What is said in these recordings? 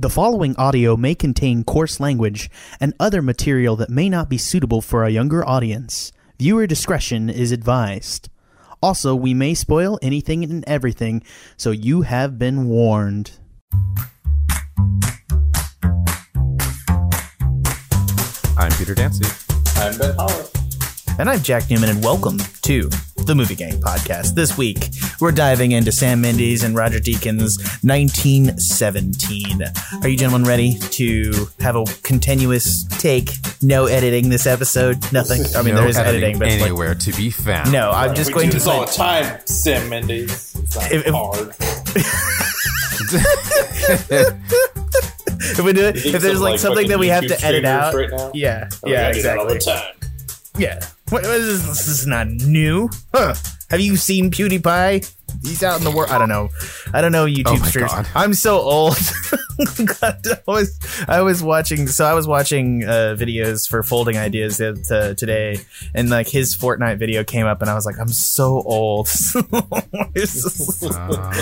The following audio may contain coarse language and other material that may not be suitable for a younger audience. Viewer discretion is advised. Also, we may spoil anything and everything, so you have been warned. I'm Peter Dancy. I'm Ben Holler. And I'm Jack Newman, and welcome to the Movie Gang Podcast. This week, we're diving into Sam Mendes and Roger Deakins' 1917. Are you gentlemen ready to have a continuous take? No editing this episode? Nothing? I mean, no there is editing, but it's like, anywhere to be found. no, I'm just we going do to. this all the time, Sam Mendes. It's not If- if- hard. if we do it, if there's some, like, like, something that we have fucking to edit out, right now? yeah, Oh, we yeah, gotta do that all exactly. the time. Yeah. What, what is this? This is not new. Huh. Have you seen PewDiePie? He's out in the world. I don't know. I don't know YouTube Oh. I'm so old. God, I was I was watching. So I was watching uh, videos for folding ideas the- today, and like his Fortnite video came up, and I was like, I'm so old. Uh,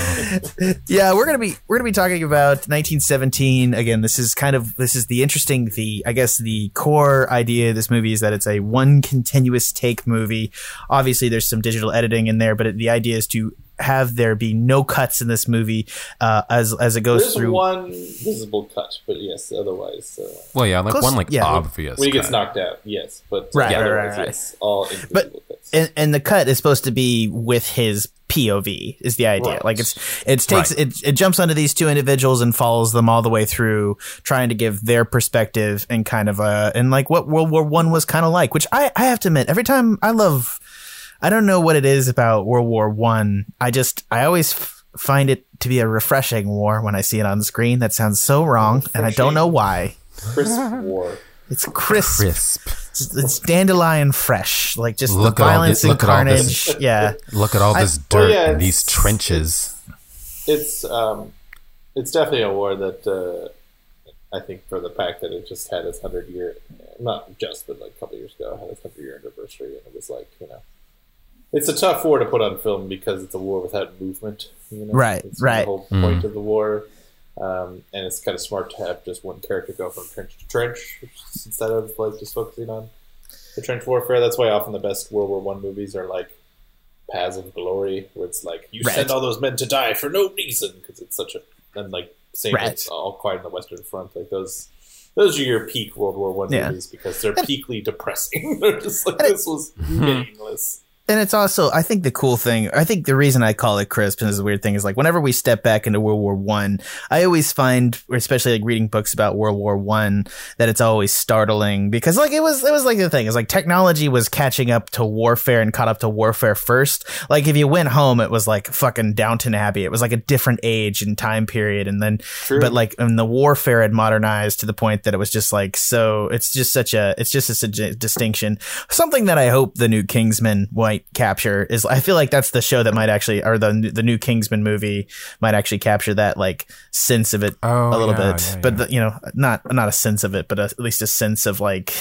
yeah, we're gonna be we're gonna be talking about 1917 again. This is kind of this is the interesting the I guess the core idea of this movie is that it's a one continuous take movie. Obviously, there's some digital editing in there, but it, the idea is to have there be no cuts in this movie uh, as as it goes There's through. one visible cut, but yes, otherwise, uh, well, yeah, like Close- one like yeah. obvious. when he gets cut. knocked out, yes, but Right, yeah, right, otherwise, right, right. yes, all invisible cuts. and, and the cut is supposed to be with his POV is the idea. Right. Like it's it takes Right. it it jumps onto these two individuals and follows them all the way through, trying to give their perspective and kind of uh and like what World War One was kind of like. Which I I have to admit, every time I love, I don't know what it is about World War One. I. just I always. F- Find it to be a refreshing war when I see it on screen. That sounds so wrong, and I don't know why. Crisp War. It's crisp. crisp. It's, it's dandelion fresh, like just Look the violence this- and look at all this- carnage. yeah, Look at all this well, dirt yeah, in these it's- trenches. It's um, it's definitely a war that uh, I think for the fact that it just had its hundred year, not just but like a couple years ago had its hundred year anniversary, and it was like you know. It's a tough war to put on film because it's a war without movement. You know? Right, it's right. The whole point of the war, um, and it's kind of smart to have just one character go from trench to trench instead of like just focusing on the trench warfare. That's why often the best World War One movies are like Paths of Glory, where it's like you Right. send all those men to die for no reason because it's such a and like same Right. with All Quiet on the Western Front. Like those, those are your peak World War One Yeah. movies because they're peakly depressing. they're just like this was meaningless. And it's also I think the cool thing. I think the reason I call it crisp and this is a weird thing is like whenever we step back into World War One, I, always find, especially like reading books about World War One, that it's always startling because like it was it was like the thing is like technology was catching up to warfare and caught up to warfare first. Like if you went home, it was like fucking Downton Abbey. It was like a different age and time period, and then True. but like and the warfare had modernized to the point that it was just like so it's just such a it's just such a distinction something that i hope the new kingsman might capture is i feel like that's the show that might actually or the the new kingsman movie might actually capture that like sense of it Oh, a little yeah, bit yeah, but the, you know not not a sense of it but a, at least a sense of like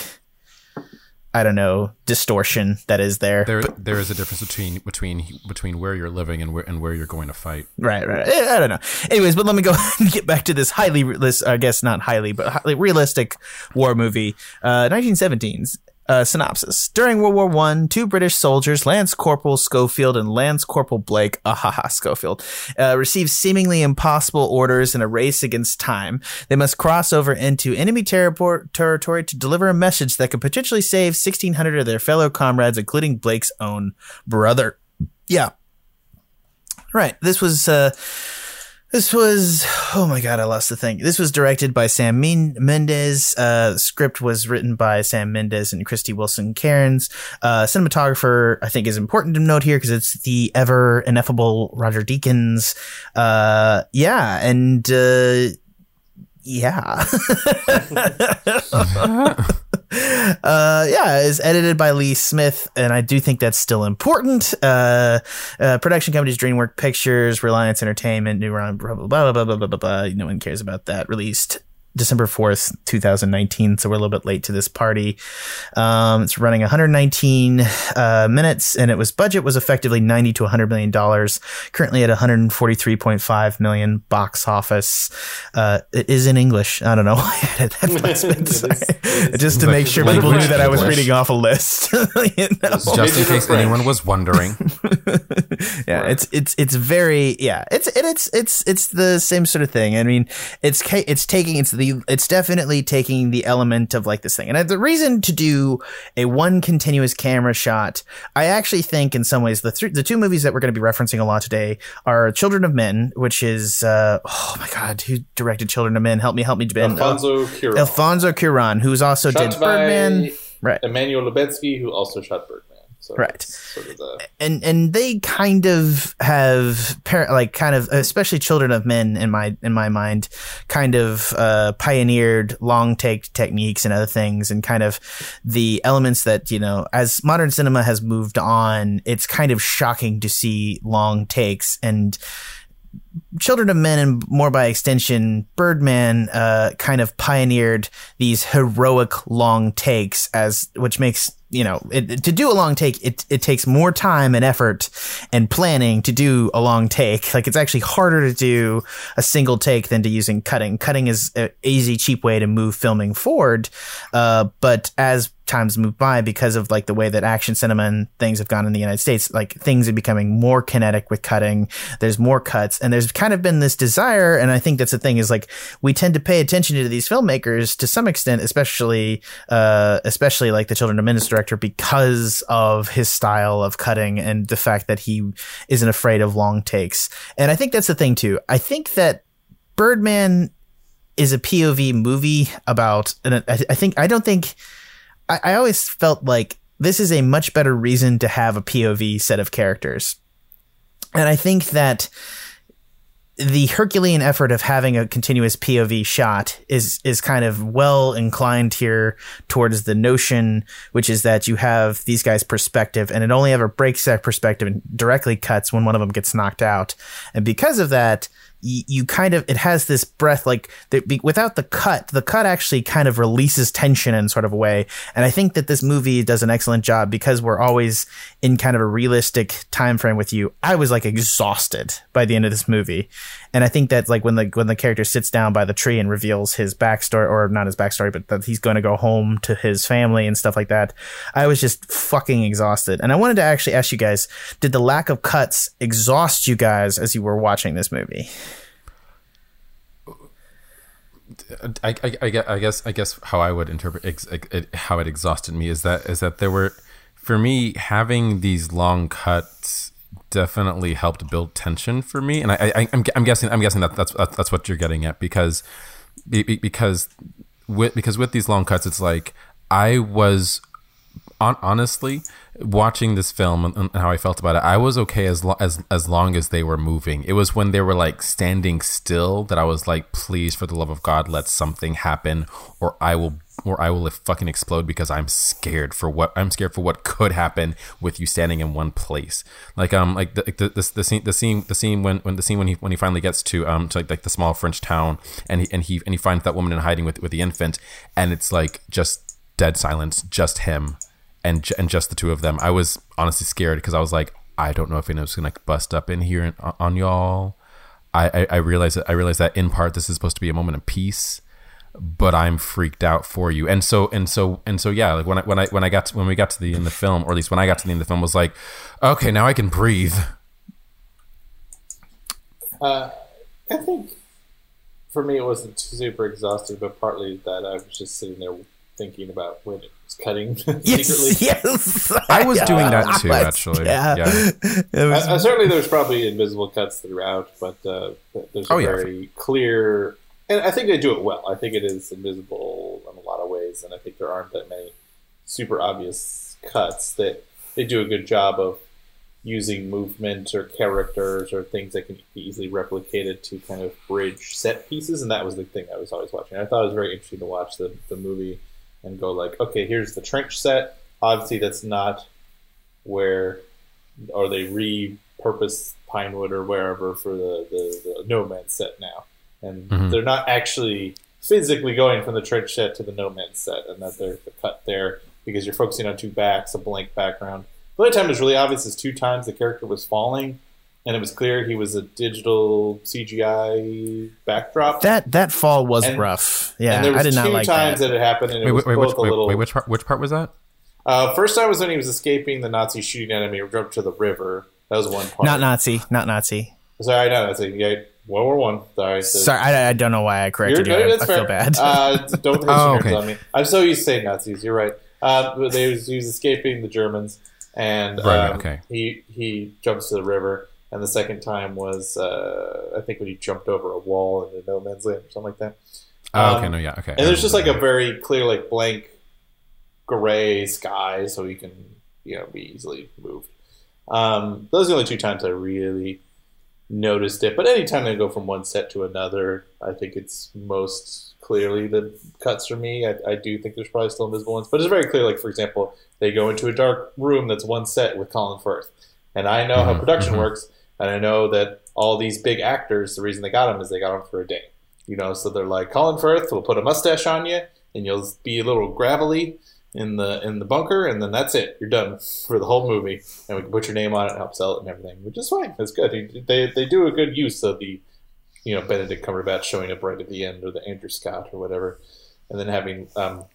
i don't know distortion that is there, There, there is a difference between between between where you're living and where and where you're going to fight. Right, right. I don't know. Anyways, but let me go and get back to this highly, this, I guess not highly, but highly realistic war movie. Uh, 1917's uh, synopsis. During World War One, two British soldiers, Lance Corporal Schofield and Lance Corporal Blake, ahaha, Schofield, uh, receive seemingly impossible orders in a race against time. They must cross over into enemy terri- territory to deliver a message that could potentially save 1,600 of their fellow comrades, including Blake's own brother. Yeah. Right. This was uh this was oh my god, I lost the thing. This was directed by Sam Men- Mendes. Uh script was written by Sam Mendes and Christy Wilson Cairns. Uh cinematographer I think is important to note here because it's the ever ineffable Roger Deakins. Uh yeah, and uh yeah. uh, yeah, is edited by Lee Smith, and I do think that's still important. Uh, uh, production companies DreamWorks Pictures, Reliance Entertainment, blah blah blah blah blah blah blah. blah. No one cares about that. Released December 4th, 2019. So we're a little bit late to this party. Um, it's running 119 uh, minutes and it was budget was effectively 90 to 100 million dollars. Currently at 143.5 million box office. Uh, it is in English. I don't know why I added that placement. is- Just to make sure people knew that I was English. reading off a list. you know? Just in case anyone was wondering. yeah, it's it's it's very yeah. It's and it's it's it's the same sort of thing. I mean, it's it's taking it's the it's definitely taking the element of like this thing. And the reason to do a one continuous camera shot, I actually think in some ways the th- the two movies that we're going to be referencing a lot today are Children of Men, which is uh oh my god, who directed Children of Men? Help me, help me, Ben. Alfonso Cuarón. Alfonso Cuarón, who's also Shot did Birdman. Right. Emmanuel Lubezki, who also shot Birdman. So Right. Sort of the, and and they kind of have par- like kind of especially children of men in my in my mind kind of uh pioneered long take techniques and other things and kind of the elements that you know as modern cinema has moved on it's kind of shocking to see long takes and Children of Men and more by extension, Birdman uh, kind of pioneered these heroic long takes as which makes you know it, to do a long take it it takes more time and effort and planning to do a long take. Like it's actually harder to do a single take than to using cutting. Cutting is an easy cheap way to move filming forward uh, but as times move by because of like the way that action cinema and things have gone in the United States like things are becoming more kinetic with cutting. There's more cuts. And there's kind of been this desire and I think that's the thing is like we tend to pay attention to these filmmakers to some extent especially uh especially like the Children of Men's director because of his style of cutting and the fact that he isn't afraid of long takes. And I think that's the thing too. I think that Birdman is a POV movie about and I, I think I don't think I, I always felt like this is a much better reason to have a POV set of characters. And I think that the Herculean effort of having a continuous POV shot is is kind of well inclined here towards the notion, which is that you have these guys' perspective, and it only ever breaks that perspective and directly cuts when one of them gets knocked out, and because of that, you kind of it has this breath like that be, without the cut, the cut actually kind of releases tension in sort of a way, and I think that this movie does an excellent job because we're always in kind of a realistic time frame with you. I was like exhausted by the end of this movie. And I think that like when the when the character sits down by the tree and reveals his backstory or not his backstory, but that he's going to go home to his family and stuff like that, I was just fucking exhausted. And I wanted to actually ask you guys, did the lack of cuts exhaust you guys as you were watching this movie? I, I, I I guess I guess how I would interpret ex, ex- how it exhausted me is that is that there were for me having these long cuts definitely helped build tension for me. And I, I I'm, I'm guessing I'm guessing that that's that's what you're getting at because be- be- because with because with these long cuts it's like I was on, honestly watching this film and, how I felt about it, I was okay as lo- as as long as they were moving. It was when they were like standing still that I was like, please, for the love of God, let something happen, or I will or I will fucking explode because I'm scared for what I'm scared for what could happen with you standing in one place. Like um like the the, the, the scene the scene the scene when when the scene when he when he finally gets to um to like, like the small French town and he and he and he finds that woman in hiding with with the infant and it's like just dead silence, just him and and just the two of them. I was honestly scared because I was like, I don't know if anyone's gonna bust up in here and, on y'all. I, I I realize that I realize that in part this is supposed to be a moment of peace, but I'm freaked out for you. And so and so and so yeah, like when I when I when I got to, when we got to the end of the film, or at least when I got to the end of the film, was like, okay, now I can breathe. Uh, I think for me it wasn't super exhausting, but partly that I was just sitting there thinking about when it cutting Yes, secretly. yes. I was Yeah, doing that too, was- actually. Yeah. Yeah. Was- Uh, uh, certainly, there's probably invisible cuts throughout, but uh, there's a Oh, yeah. very clear, and I think they do it well. I think it is invisible in a lot of ways, and I think there aren't that many super obvious cuts that they do a good job of using movement or characters or things that can be easily replicated to kind of bridge set pieces, and that was the thing I was always watching. I thought it was very interesting to watch the, the movie and go like, okay, here's the trench set. Obviously, that's not where or they repurpose Pinewood or wherever for the, the, the No Man's set now. And Mhm. they're not actually physically going from the trench set to the no man's set, and that they're cut there because you're focusing on two backs, a blank background. The only time was really obvious is two times the character was falling, and it was clear he was a digital CGI backdrop. That that fall was And- rough. Yeah, and there was I did not two like times that. that. it happened, and it Wait, was wait, wait, both which, a wait, little. wait, which part? Which part was that? Uh, first time was when he was escaping the Nazis shooting at him. He jumped to the river. That was one part. Not Nazi, not Nazi. Sorry, no, that's a yeah, World War One. Sorry, Sorry, I, I don't know why I You're, corrected you. no, I, that's I fair. feel bad. Uh, don't hit Oh, your okay. on me. I'm so used to saying Nazis. You're right. Uh, they was, he was escaping the Germans, and Right, um, okay. he he jumps to the river. And the second time was, uh, I think, when he jumped over a wall into no man's land or something like that. Oh, okay, Um, no, yeah, okay. And there's just like a very clear, like blank gray sky, so he can you know be easily moved. Um, those are the only two times I really noticed it. But anytime they go from one set to another, I think it's most clearly the cuts for me. I, I do think there's probably still invisible ones, but it's very clear. Like for example, they go into a dark room that's one set with Colin Firth, and I know how Mhm, production mhm. works, and I know that all these big actors, the reason they got them is they got them for a day. You know, so they're like Colin Firth we'll put a mustache on you, and you'll be a little gravelly in the in the bunker, and then that's it. You're done for the whole movie, and we can put your name on it and help sell it and everything, which is fine. That's good. They they do a good use of the, you know, Benedict Cumberbatch showing up right at the end, or the Andrew Scott or whatever, and then having um,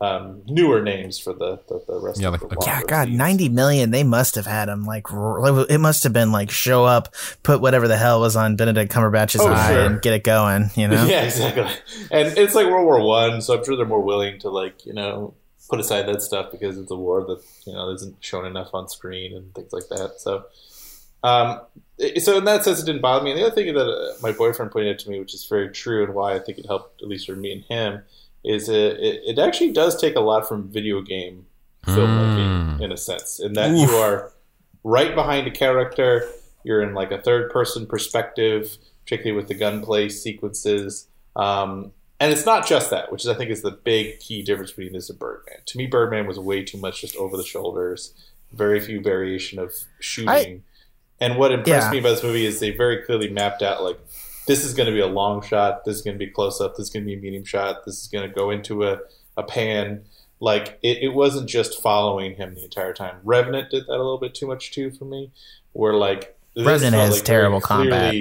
um, newer names for the the, the rest. Yeah, of like- the yeah, God, ninety million. They must have had him like. It must have been like show up, put whatever the hell was on Benedict Cumberbatch's Oh, eye, sure. and get it going. You know. Yeah, exactly. And it's like World War One, so I'm sure they're more willing to like you know put aside that stuff because it's a war that you know isn't shown enough on screen and things like that. So, um, so in that sense, it didn't bother me. And the other thing that uh, my boyfriend pointed out to me, which is very true, and why I think it helped at least for me and him, is it it, it actually does take a lot from video game filmmaking Mm. in a sense, in that you are right behind a character. You're in like a third person perspective, particularly with the gunplay sequences. Um, and it's not just that, which is I think is the big key difference between this and Birdman. To me, Birdman was way too much just over the shoulders, very few variation of shooting. and what impressed Yeah. me about this movie is they very clearly mapped out like this is going to be a long shot, this is going to be close up, this is going to be a medium shot, this is going to go into a, a pan. Like it, it wasn't just following him the entire time. Revenant did that a little bit too much too for me. Where like Revenant has like terrible combat.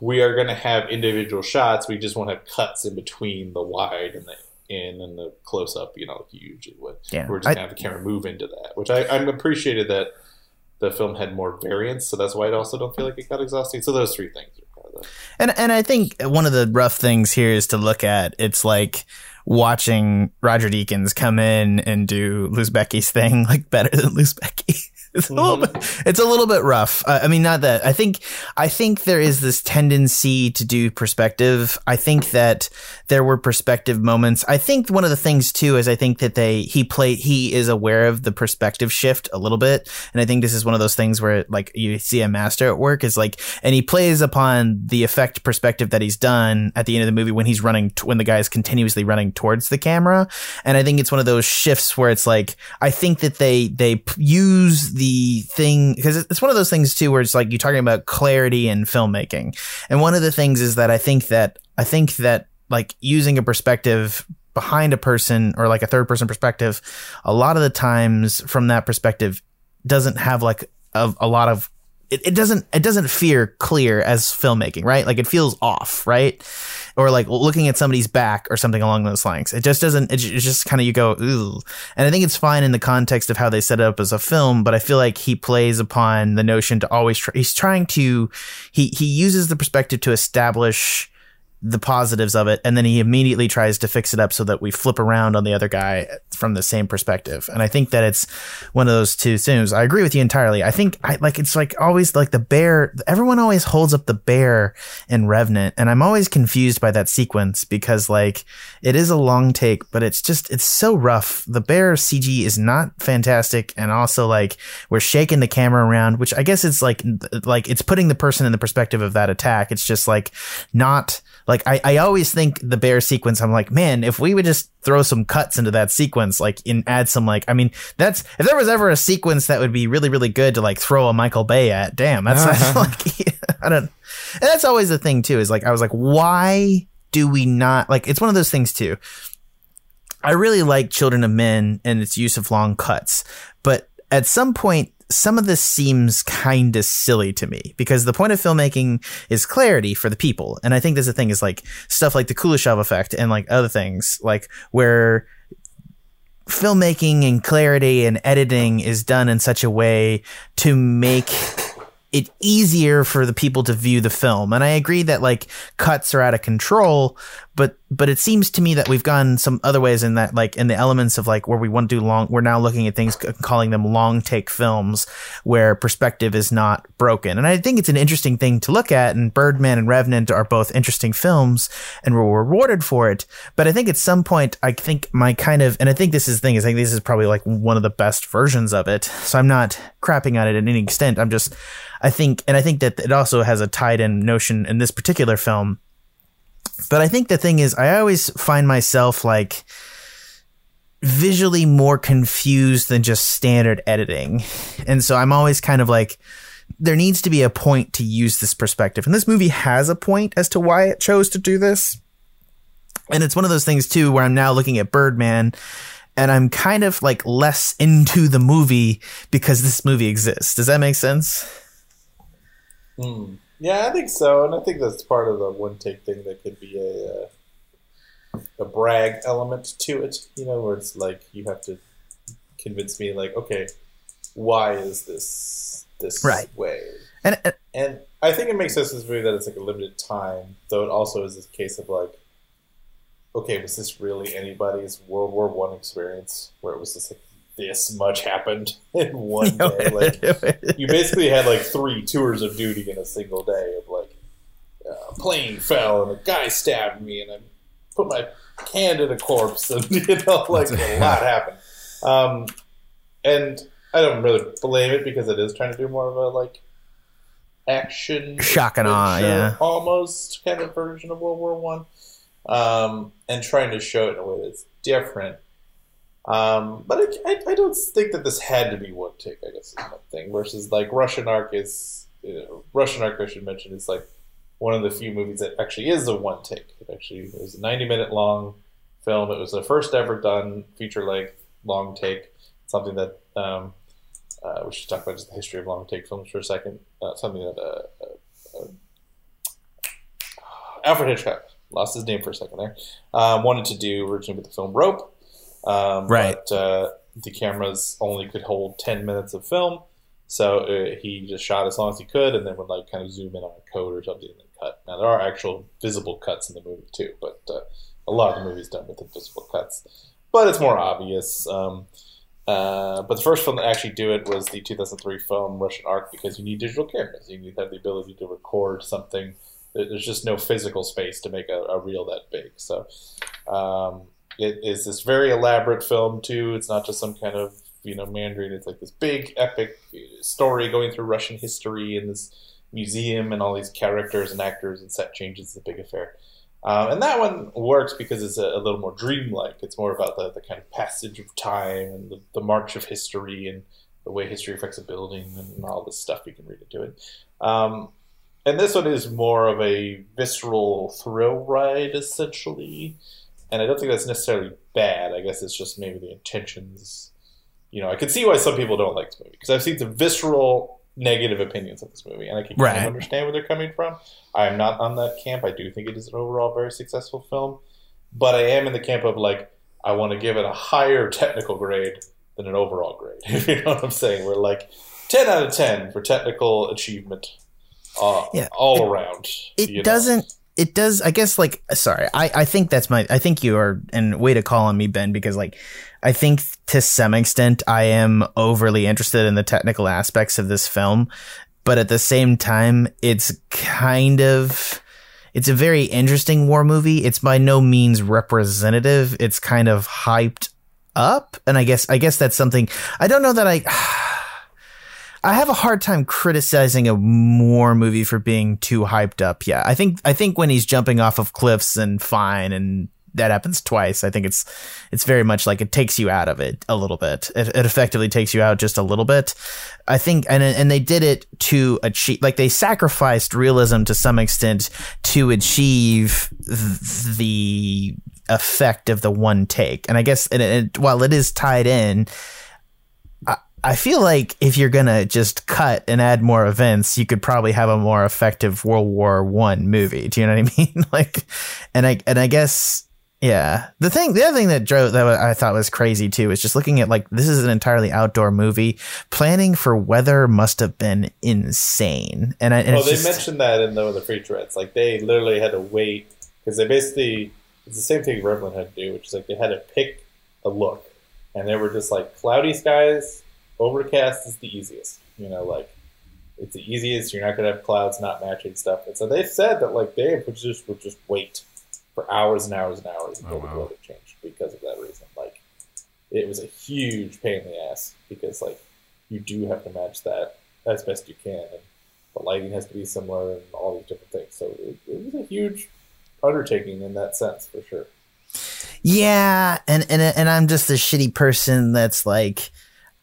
We are going to have individual shots. We just want to have cuts in between the wide and the in and the close up. You know, like you usually would. Yeah, We're just I- to have the camera move into that, which I, I'm appreciated that the film had more variance. So that's why I also don't feel like it got exhausting. So those three things And and I think one of the rough things here is to look at. It's like watching Roger Deakins come in and do Lubezki's thing like better than Lubezki. It's a little bit. It's a little bit rough. Uh, I mean, not that. I think. I think there is this tendency to do perspective. I think that there were perspective moments. I think one of the things too is I think that they he played he is aware of the perspective shift a little bit, and I think this is one of those things where like you see a master at work is like, and he plays upon the effect perspective that he's done at the end of the movie when he's running t- when the guy is continuously running towards the camera, and I think it's one of those shifts where it's like I think that they they p- use the thing because it's one of those things too where it's like you're talking about clarity in filmmaking, and one of the things is that I think that I think that like using a perspective behind a person or like a third person perspective, a lot of the times from that perspective doesn't have like a, a lot of it, it doesn't it doesn't feel clear as filmmaking, right? Like it feels off, right? Or like looking at somebody's back or something along those lines. It just doesn't. It, it's just kind of you go ooh, and I think it's fine in the context of how they set it up as a film. But I feel like he plays upon the notion to always try, he's trying to he he uses the perspective to establish the positives of it and then he immediately tries to fix it up so that we flip around on the other guy from the same perspective. And i think that it's one of those two things. I agree with you entirely. I think i like it's like always like the bear everyone always holds up the bear in revenant and i'm always confused by that sequence because like it is a long take but it's just it's so rough. The bear cg is not fantastic and also like we're shaking the camera around which i guess it's like like it's putting the person in the perspective of that attack. It's just like not I, I always think the bear sequence i'm like man if we would just throw some cuts into that sequence like and add some like i mean that's if there was ever a sequence that would be really really good to like throw a michael bay at damn that's, that's uh-huh. like i don't and that's always the thing too is like i was like why do we not like? It's one of those things too. I really like Children of Men and its use of long cuts, but at some point, some of this seems kind of silly to me because the point of filmmaking is clarity for the people. And I think there's a thing is like stuff like the Kuleshov effect and like other things like where filmmaking and clarity and editing is done in such a way to make it easier for the people to view the film. And I agree that like cuts are out of control, but but it seems to me that we've gone some other ways in that like in the elements of like where we want to do long we're now looking at things calling them long take films where perspective is not broken. And I think it's an interesting thing to look at and Birdman and Revenant are both interesting films and we're rewarded for it. But I think at some point I think my kind of and I think this is the thing is I think this is probably like one of the best versions of it. So I'm not crapping on it in any extent. I'm just I think, and I think that it also has a tied in notion in this particular film. But I think the thing is, I always find myself like visually more confused than just standard editing. And so I'm always kind of like, there needs to be a point to use this perspective. And this movie has a point as to why it chose to do this. And it's one of those things too where I'm now looking at Birdman and I'm kind of like less into the movie because this movie exists. Does that make sense? Mm. Yeah, I think so, and I think that's part of the one take thing that could be a uh, a brag element to it. You know, where it's like you have to convince me, like, okay, why is this this right. way? And uh, and I think it makes sense in this movie that it's like a limited time, though it also is this case of like, okay, was this really anybody's World War One experience where it was just like this much happened in one day. Like you basically had like three tours of duty in a single day of like a plane fell and a guy stabbed me and I put my hand in a corpse and you know like a lot happened. Um, and I don't really blame it because it is trying to do more of a like action shock and awe, yeah, almost kind of version of World War One, um, and trying to show it in a way that's different um, but I, I, I, don't think that this had to be one take. I guess is one thing. Versus like Russian Ark is you know, Russian Ark. I should mention is like one of the few movies that actually is a one take. It actually was a ninety minute long film. It was the first ever done feature length long take. Something that um, uh, we should talk about just the history of long take films for a second. Uh, something that uh, uh, uh Alfred Hitchcock lost his name for a second there. Um, wanted to do originally with the film Rope. Um, right. But uh, the cameras only could hold 10 minutes of film. So uh, he just shot as long as he could and then would like kind of zoom in on a coat or something and then cut. Now, there are actual visible cuts in the movie too, but uh, a lot of the movie's done with invisible cuts. But it's more obvious. Um, uh, but the first film to actually do it was the 2003 film Russian Ark because you need digital cameras. You need to have the ability to record something. There's just no physical space to make a, a reel that big. So um, it is this very elaborate film too. It's not just some kind of you know Mandarin. It's like this big epic story going through Russian history and this museum and all these characters and actors and set changes. It's a big affair. Um, and that one works because it's a, a, little more dreamlike. It's more about the, the kind of passage of time and the, the, march of history and the way history affects a building and all this stuff you can read into it. Um, and this one is more of a visceral thrill ride, essentially and I don't think that's necessarily bad. I guess it's just maybe the intentions. You know, I can see why some people don't like this movie because I've seen some visceral negative opinions of this movie, and I can right. kind of understand where they're coming from. I am not on that camp. I do think it is an overall very successful film, but I am in the camp of like I want to give it a higher technical grade than an overall grade. If you know what I'm saying? We're like ten out of ten for technical achievement, uh, yeah, all it, around. It doesn't. Know? It does i guess like sorry i i think that's my i think you are and way to call on me ben because like i think to some extent i am overly interested in the technical aspects of this film but at the same time it's kind of it's a very interesting war movie. It's by no means representative. It's kind of hyped up. And i guess i guess that's something i don't know that i I have a hard time criticizing a war movie for being too hyped up. Yeah, I think I think when he's jumping off of cliffs and fine and that happens twice. I think it's it's very much like it takes you out of it a little bit. It, it effectively takes you out just a little bit. I think, and and they did it to achieve, like they sacrificed realism to some extent to achieve th- the effect of the one take. And I guess, and it, while it is tied in. I feel like if you're gonna just cut and add more events, you could probably have a more effective World War One movie. Do you know what I mean? like, and I and I guess yeah. The thing, the other thing that drove that I thought was crazy too is just looking at like this is an entirely outdoor movie. Planning for weather must have been insane. And, I, and well, they just, mentioned that in the, the featurettes. Like they literally had to wait because they basically it's the same thing Gremlin had to do, which is like they had to pick a look, and they were just like cloudy skies, overcast is the easiest. You know, like it's the easiest. You're not gonna have clouds not matching stuff. And so they said that like they would just would just wait for hours and hours and hours oh, until Oh, wow. the weather changed because of that reason. Like it was a huge pain in the ass because like you do have to match that as best you can, and the lighting has to be similar and all these different things. So it, it was a huge undertaking in that sense for sure. Yeah, and and and I'm just a shitty person that's like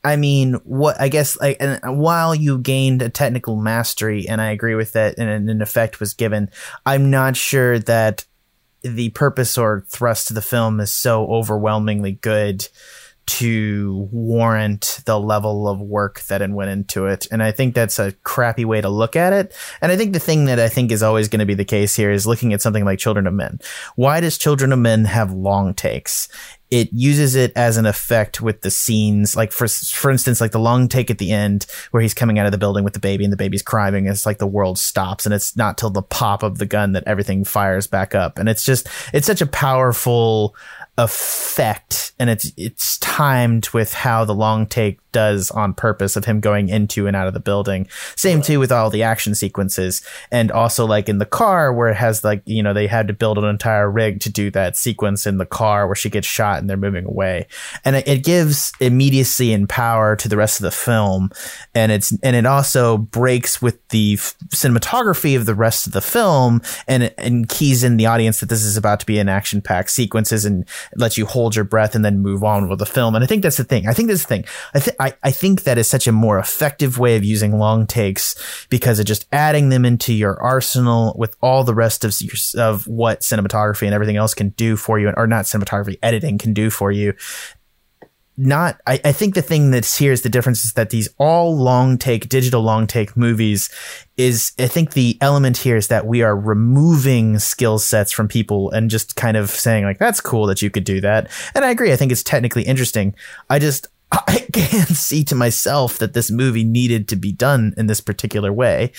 I mean, what I guess like and while you gained a technical mastery and I agree with that and an effect was given, I'm not sure that the purpose or thrust of the film is so overwhelmingly good to warrant the level of work that it went into it. And I think that's a crappy way to look at it. And I think the thing that I think is always going to be the case here is looking at something like Children of Men. Why does Children of Men have long takes? It uses it as an effect with the scenes, like for for instance, like the long take at the end where he's coming out of the building with the baby and the baby's crying. And it's like the world stops, and it's not till the pop of the gun that everything fires back up. And it's just it's such a powerful effect and it's it's timed with how the long take does on purpose of him going into and out of the building same too with all the action sequences and also like in the car where it has like you know they had to build an entire rig to do that sequence in the car where she gets shot and they're moving away and it, gives immediacy and power to the rest of the film and it's and it also breaks with the f- cinematography of the rest of the film and and keys in the audience that this is about to be an action packed sequences and lets you hold your breath and then move on with the film. And I think that's the thing. I think that's the thing. I think I, I think that is such a more effective way of using long takes because of just adding them into your arsenal with all the rest of your, of what cinematography and everything else can do for you, or not cinematography, editing can do for you not I, I think the thing that's here is the difference is that these all long take digital long take movies is I think the element here is that we are removing skill sets from people and just kind of saying like that's cool that you could do that. And I agree, I think it's technically interesting. I just I can't see to myself that this movie needed to be done in this particular way.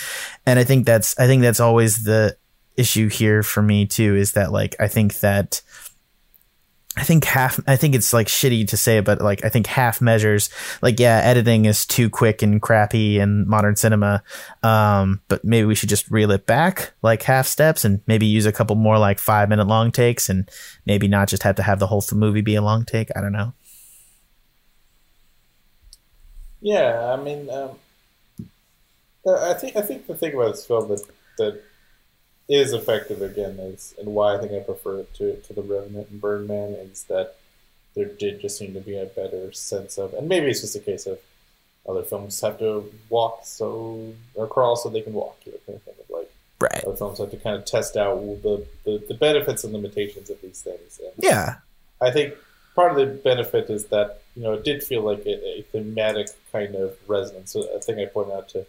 And I think that's I think that's always the issue here for me too, is that like I think that I think half, I think it's like shitty to say, but like, I think half measures, like, yeah, editing is too quick and crappy in modern cinema. Um, but maybe we should just reel it back like half steps and maybe use a couple more like five minute long takes and maybe not just have to have the whole movie be a long take. I don't know. Yeah, I mean, um, I think I think the thing about this film that that is effective again is, and why I think I prefer it to to the Revenant and Birdman is that there did just seem to be a better sense of, and maybe it's just a case of other films have to walk so or crawl so they can walk, you know, kind of thing of like Right. other films have to kind of test out the the, the benefits and limitations of these things. And Yeah. I think part of the benefit is that you know it did feel like a, a thematic kind of resonance. So a thing I pointed out to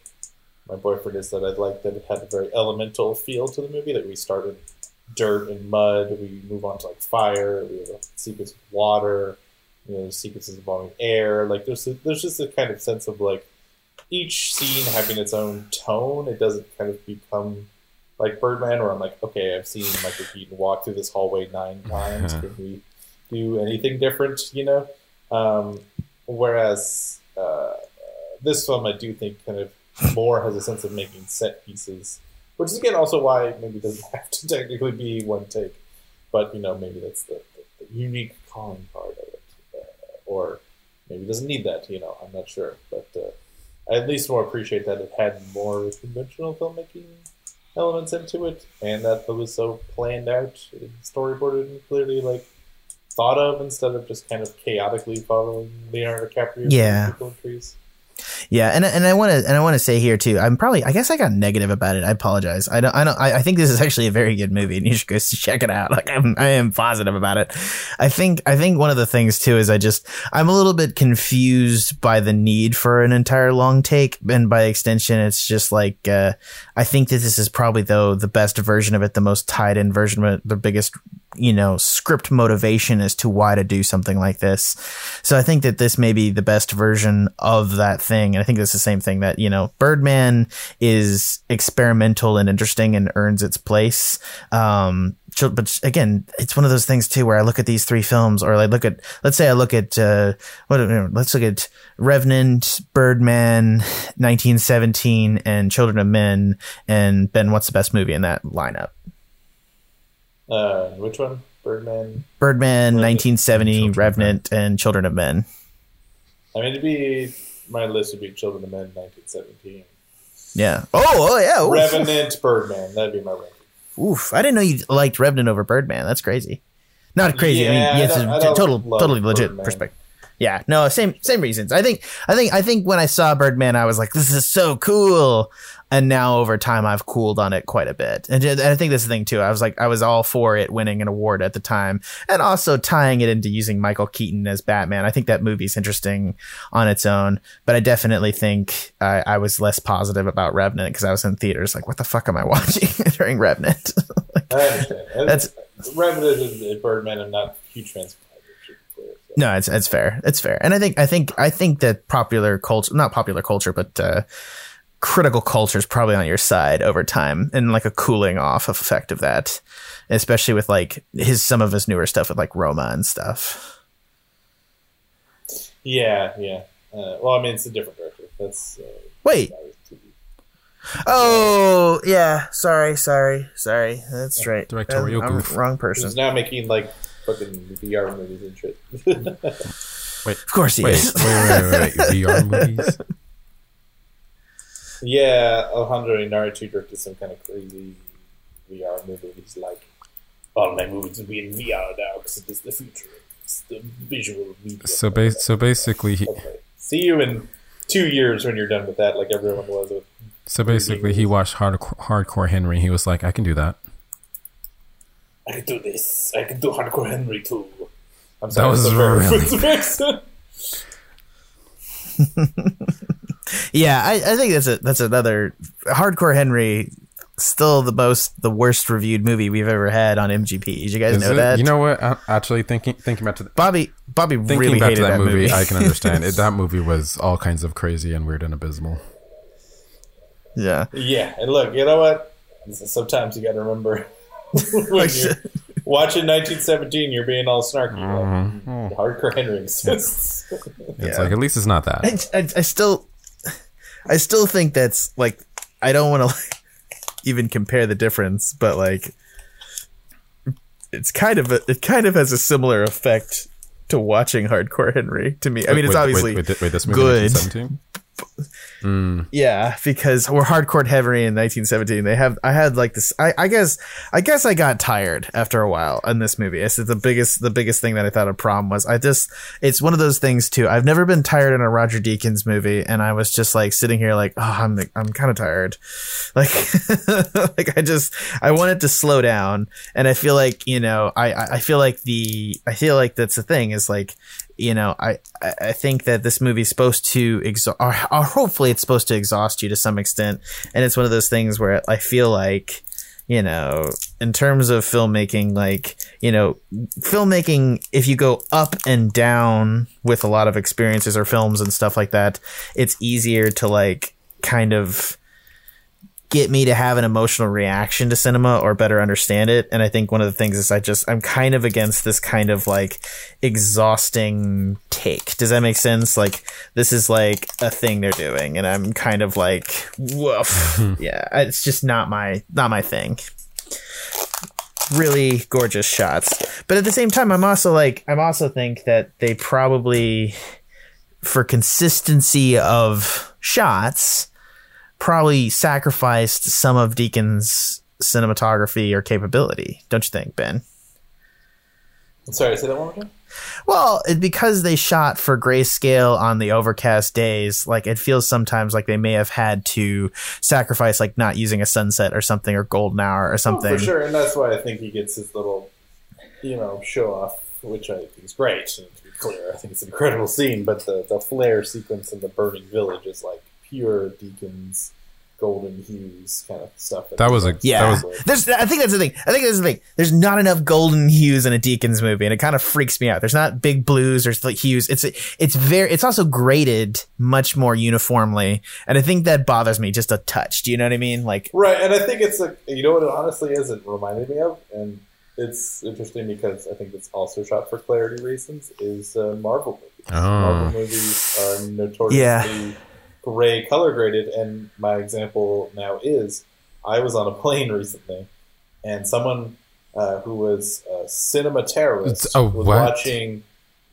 my boyfriend is that I like that it had a very elemental feel to the movie. That we start in dirt and mud, we move on to like fire, we have a sequence of water, you know, sequences involving air. Like there's a, there's just a kind of sense of like each scene having its own tone. It doesn't kind of become like Birdman, where I'm like, okay, I've seen Michael Keaton walk through this hallway nine times. Can we do anything different? You know. Um, whereas uh, this film, I do think, kind of more has a sense of making set pieces, which is again also why maybe it doesn't have to technically be one take, but you know maybe that's the, the, the unique calling part of it, uh, or maybe doesn't need that. You know, I'm not sure, but uh, I at least more appreciate that it had more conventional filmmaking elements into it, and that it was so planned out, storyboarded, and clearly like thought of instead of just kind of chaotically following Leonardo DiCaprio. Yeah. Yeah, and and I want to and I want to say here too. I'm probably I guess I got negative about it. I apologize. I don't I don't I, I think this is actually a very good movie, and you should go check it out. Like I'm I am positive about it. I think I think one of the things too is I just I'm a little bit confused by the need for an entire long take, and by extension, it's just like uh, I think that this is probably though the best version of it, the most tied in version of it, the biggest you know script motivation as to why to do something like this. So I think that this may be the best version of that thing. And I think it's the same thing that, you know, Birdman is experimental and interesting and earns its place. Um, but again, it's one of those things too where I look at these three films or I look at, let's say I look at, uh, what, let's look at Revenant, Birdman, 1917 and Children of Men. And Ben, what's the best movie in that lineup? Uh, which one? Birdman. Birdman, Revenant, 1970, Children Revenant, and Children of Men. I mean, to be my list would be Children of Men, 1917. Yeah. Oh, oh yeah. Oof. Revenant, Birdman. That'd be my ranking. Oof. I didn't know you liked Revenant over Birdman. That's crazy. Not crazy. I Yeah, mean, I yes, don't- I don't total, totally legit Birdman. perspective. Yeah. No, same, same reasons. I think, I think, I think when I saw Birdman, I was like, this is so cool. And now over time, I've cooled on it quite a bit. And, and I think that's the thing too. I was like, I was all for it winning an award at the time and also tying it into using Michael Keaton as Batman. I think that movie's interesting on its own, but I definitely think I, I was less positive about Revenant because I was in theaters like, what the fuck am I watching during Revenant? I understand. That's- Revenant and and Birdman. I'm not huge fans of either, to be clear, so. No, it's it's fair. It's fair, and I think I think I think that popular culture, not popular culture, but uh, critical culture is probably on your side over time, and like a cooling off effect of that, especially with like his some of his newer stuff with like Roma and stuff. Yeah, yeah. Uh, well, I mean, it's a different director. That's uh, Wait, that was TV. oh yeah, sorry, sorry, sorry. That's right. Directorial I'm goof. wrong He's person. now making like fucking VR movies and shit. Of course he Wait, is. wait, wait, wait, wait. VR movies? yeah, Alejandro Inarritu directed some kind of crazy VR movie. He's like, all my movies will be in VR now because it is the future. It's the visual media. So, ba- so basically, he, Okay. See you in two years when you're done with that, like everyone was with. so basically, he watched hardcore, hardcore Henry. He was like, I can do that. I can do this. I can do Hardcore Henry too. I'm That was very really Yeah, I, I think that's a that's another hardcore Henry. Still the most the worst reviewed movie we've ever had on MGP. Did you guys Is know it- that? You know what? I'm Actually, thinking thinking back to the, Bobby Bobby thinking really back hated to that, that movie, I can understand it. That movie was all kinds of crazy and weird and abysmal. yeah. yeah, and look, you know what? Sometimes you got to remember when Like, you're watching 1917, you're being all snarky. Mhm. Like, Hardcore Henry exists. It's Yeah. like at least it's not that. I, I, I still I still think that's like I don't want to like, even compare the difference, but like it's kind of a, it kind of has a similar effect to watching Hardcore Henry to me. I mean, it's Wait, obviously wait, wait, wait, this movie good. 1917? Mm, Yeah, because we're hardcore heavy in 1917. They have I had like this. I, I guess I guess I got tired after a while in this movie. It's the biggest the biggest thing that I thought a problem was. I just it's one of those things too. I've never been tired in a Roger Deakins movie, and I was just like sitting here like, oh, I'm I'm kind of tired. Like like I just I wanted to slow down, and I feel like you know I I feel like the I feel like that's the thing is like you know, I, I think that this movie's supposed to exhaust, or, or hopefully it's supposed to exhaust you to some extent. And it's one of those things where I feel like, you know, in terms of filmmaking, like, you know, filmmaking, if you go up and down with a lot of experiences or films and stuff like that, it's easier to like kind of get me to have an emotional reaction to cinema or better understand it. And I think one of the things is I just I'm kind of against this kind of like exhausting take. Does that make sense? Like this is like a thing they're doing, and I'm kind of like woof. yeah, it's just not my not my thing. Really gorgeous shots, but at the same time, I'm also like I'm also think that they probably for consistency of shots probably sacrificed some of Deakins' cinematography or capability. Don't you think, Ben? Sorry, say that one more time. Well, it, because they shot for grayscale on the overcast days, like it feels sometimes like they may have had to sacrifice, like not using a sunset or something or golden hour or Oh, something. for sure, and that's why I think he gets his little, you know, show off, which I think is great. And to be clear, I think it's an incredible scene. But the the flare sequence in the burning village is like pure Deakins' golden hues kind of stuff. That was a- Yeah, That there's. I think that's the thing. I think that's the thing. There's not enough golden hues in a Deakins movie, and it kind of freaks me out. There's not big blues or like hues. It's it's very. It's also graded much more uniformly, and I think that bothers me just a touch. Do you know what I mean? Like, Right, and I think it's like you know what it honestly is. It reminded me of, and it's interesting because I think it's also shot for clarity reasons. Is uh, Marvel movies? Oh. Marvel movies are notoriously Yeah. Gray color graded, and my example now is I was on a plane recently, and someone uh, who was a cinema terrorist Oh, was what? watching.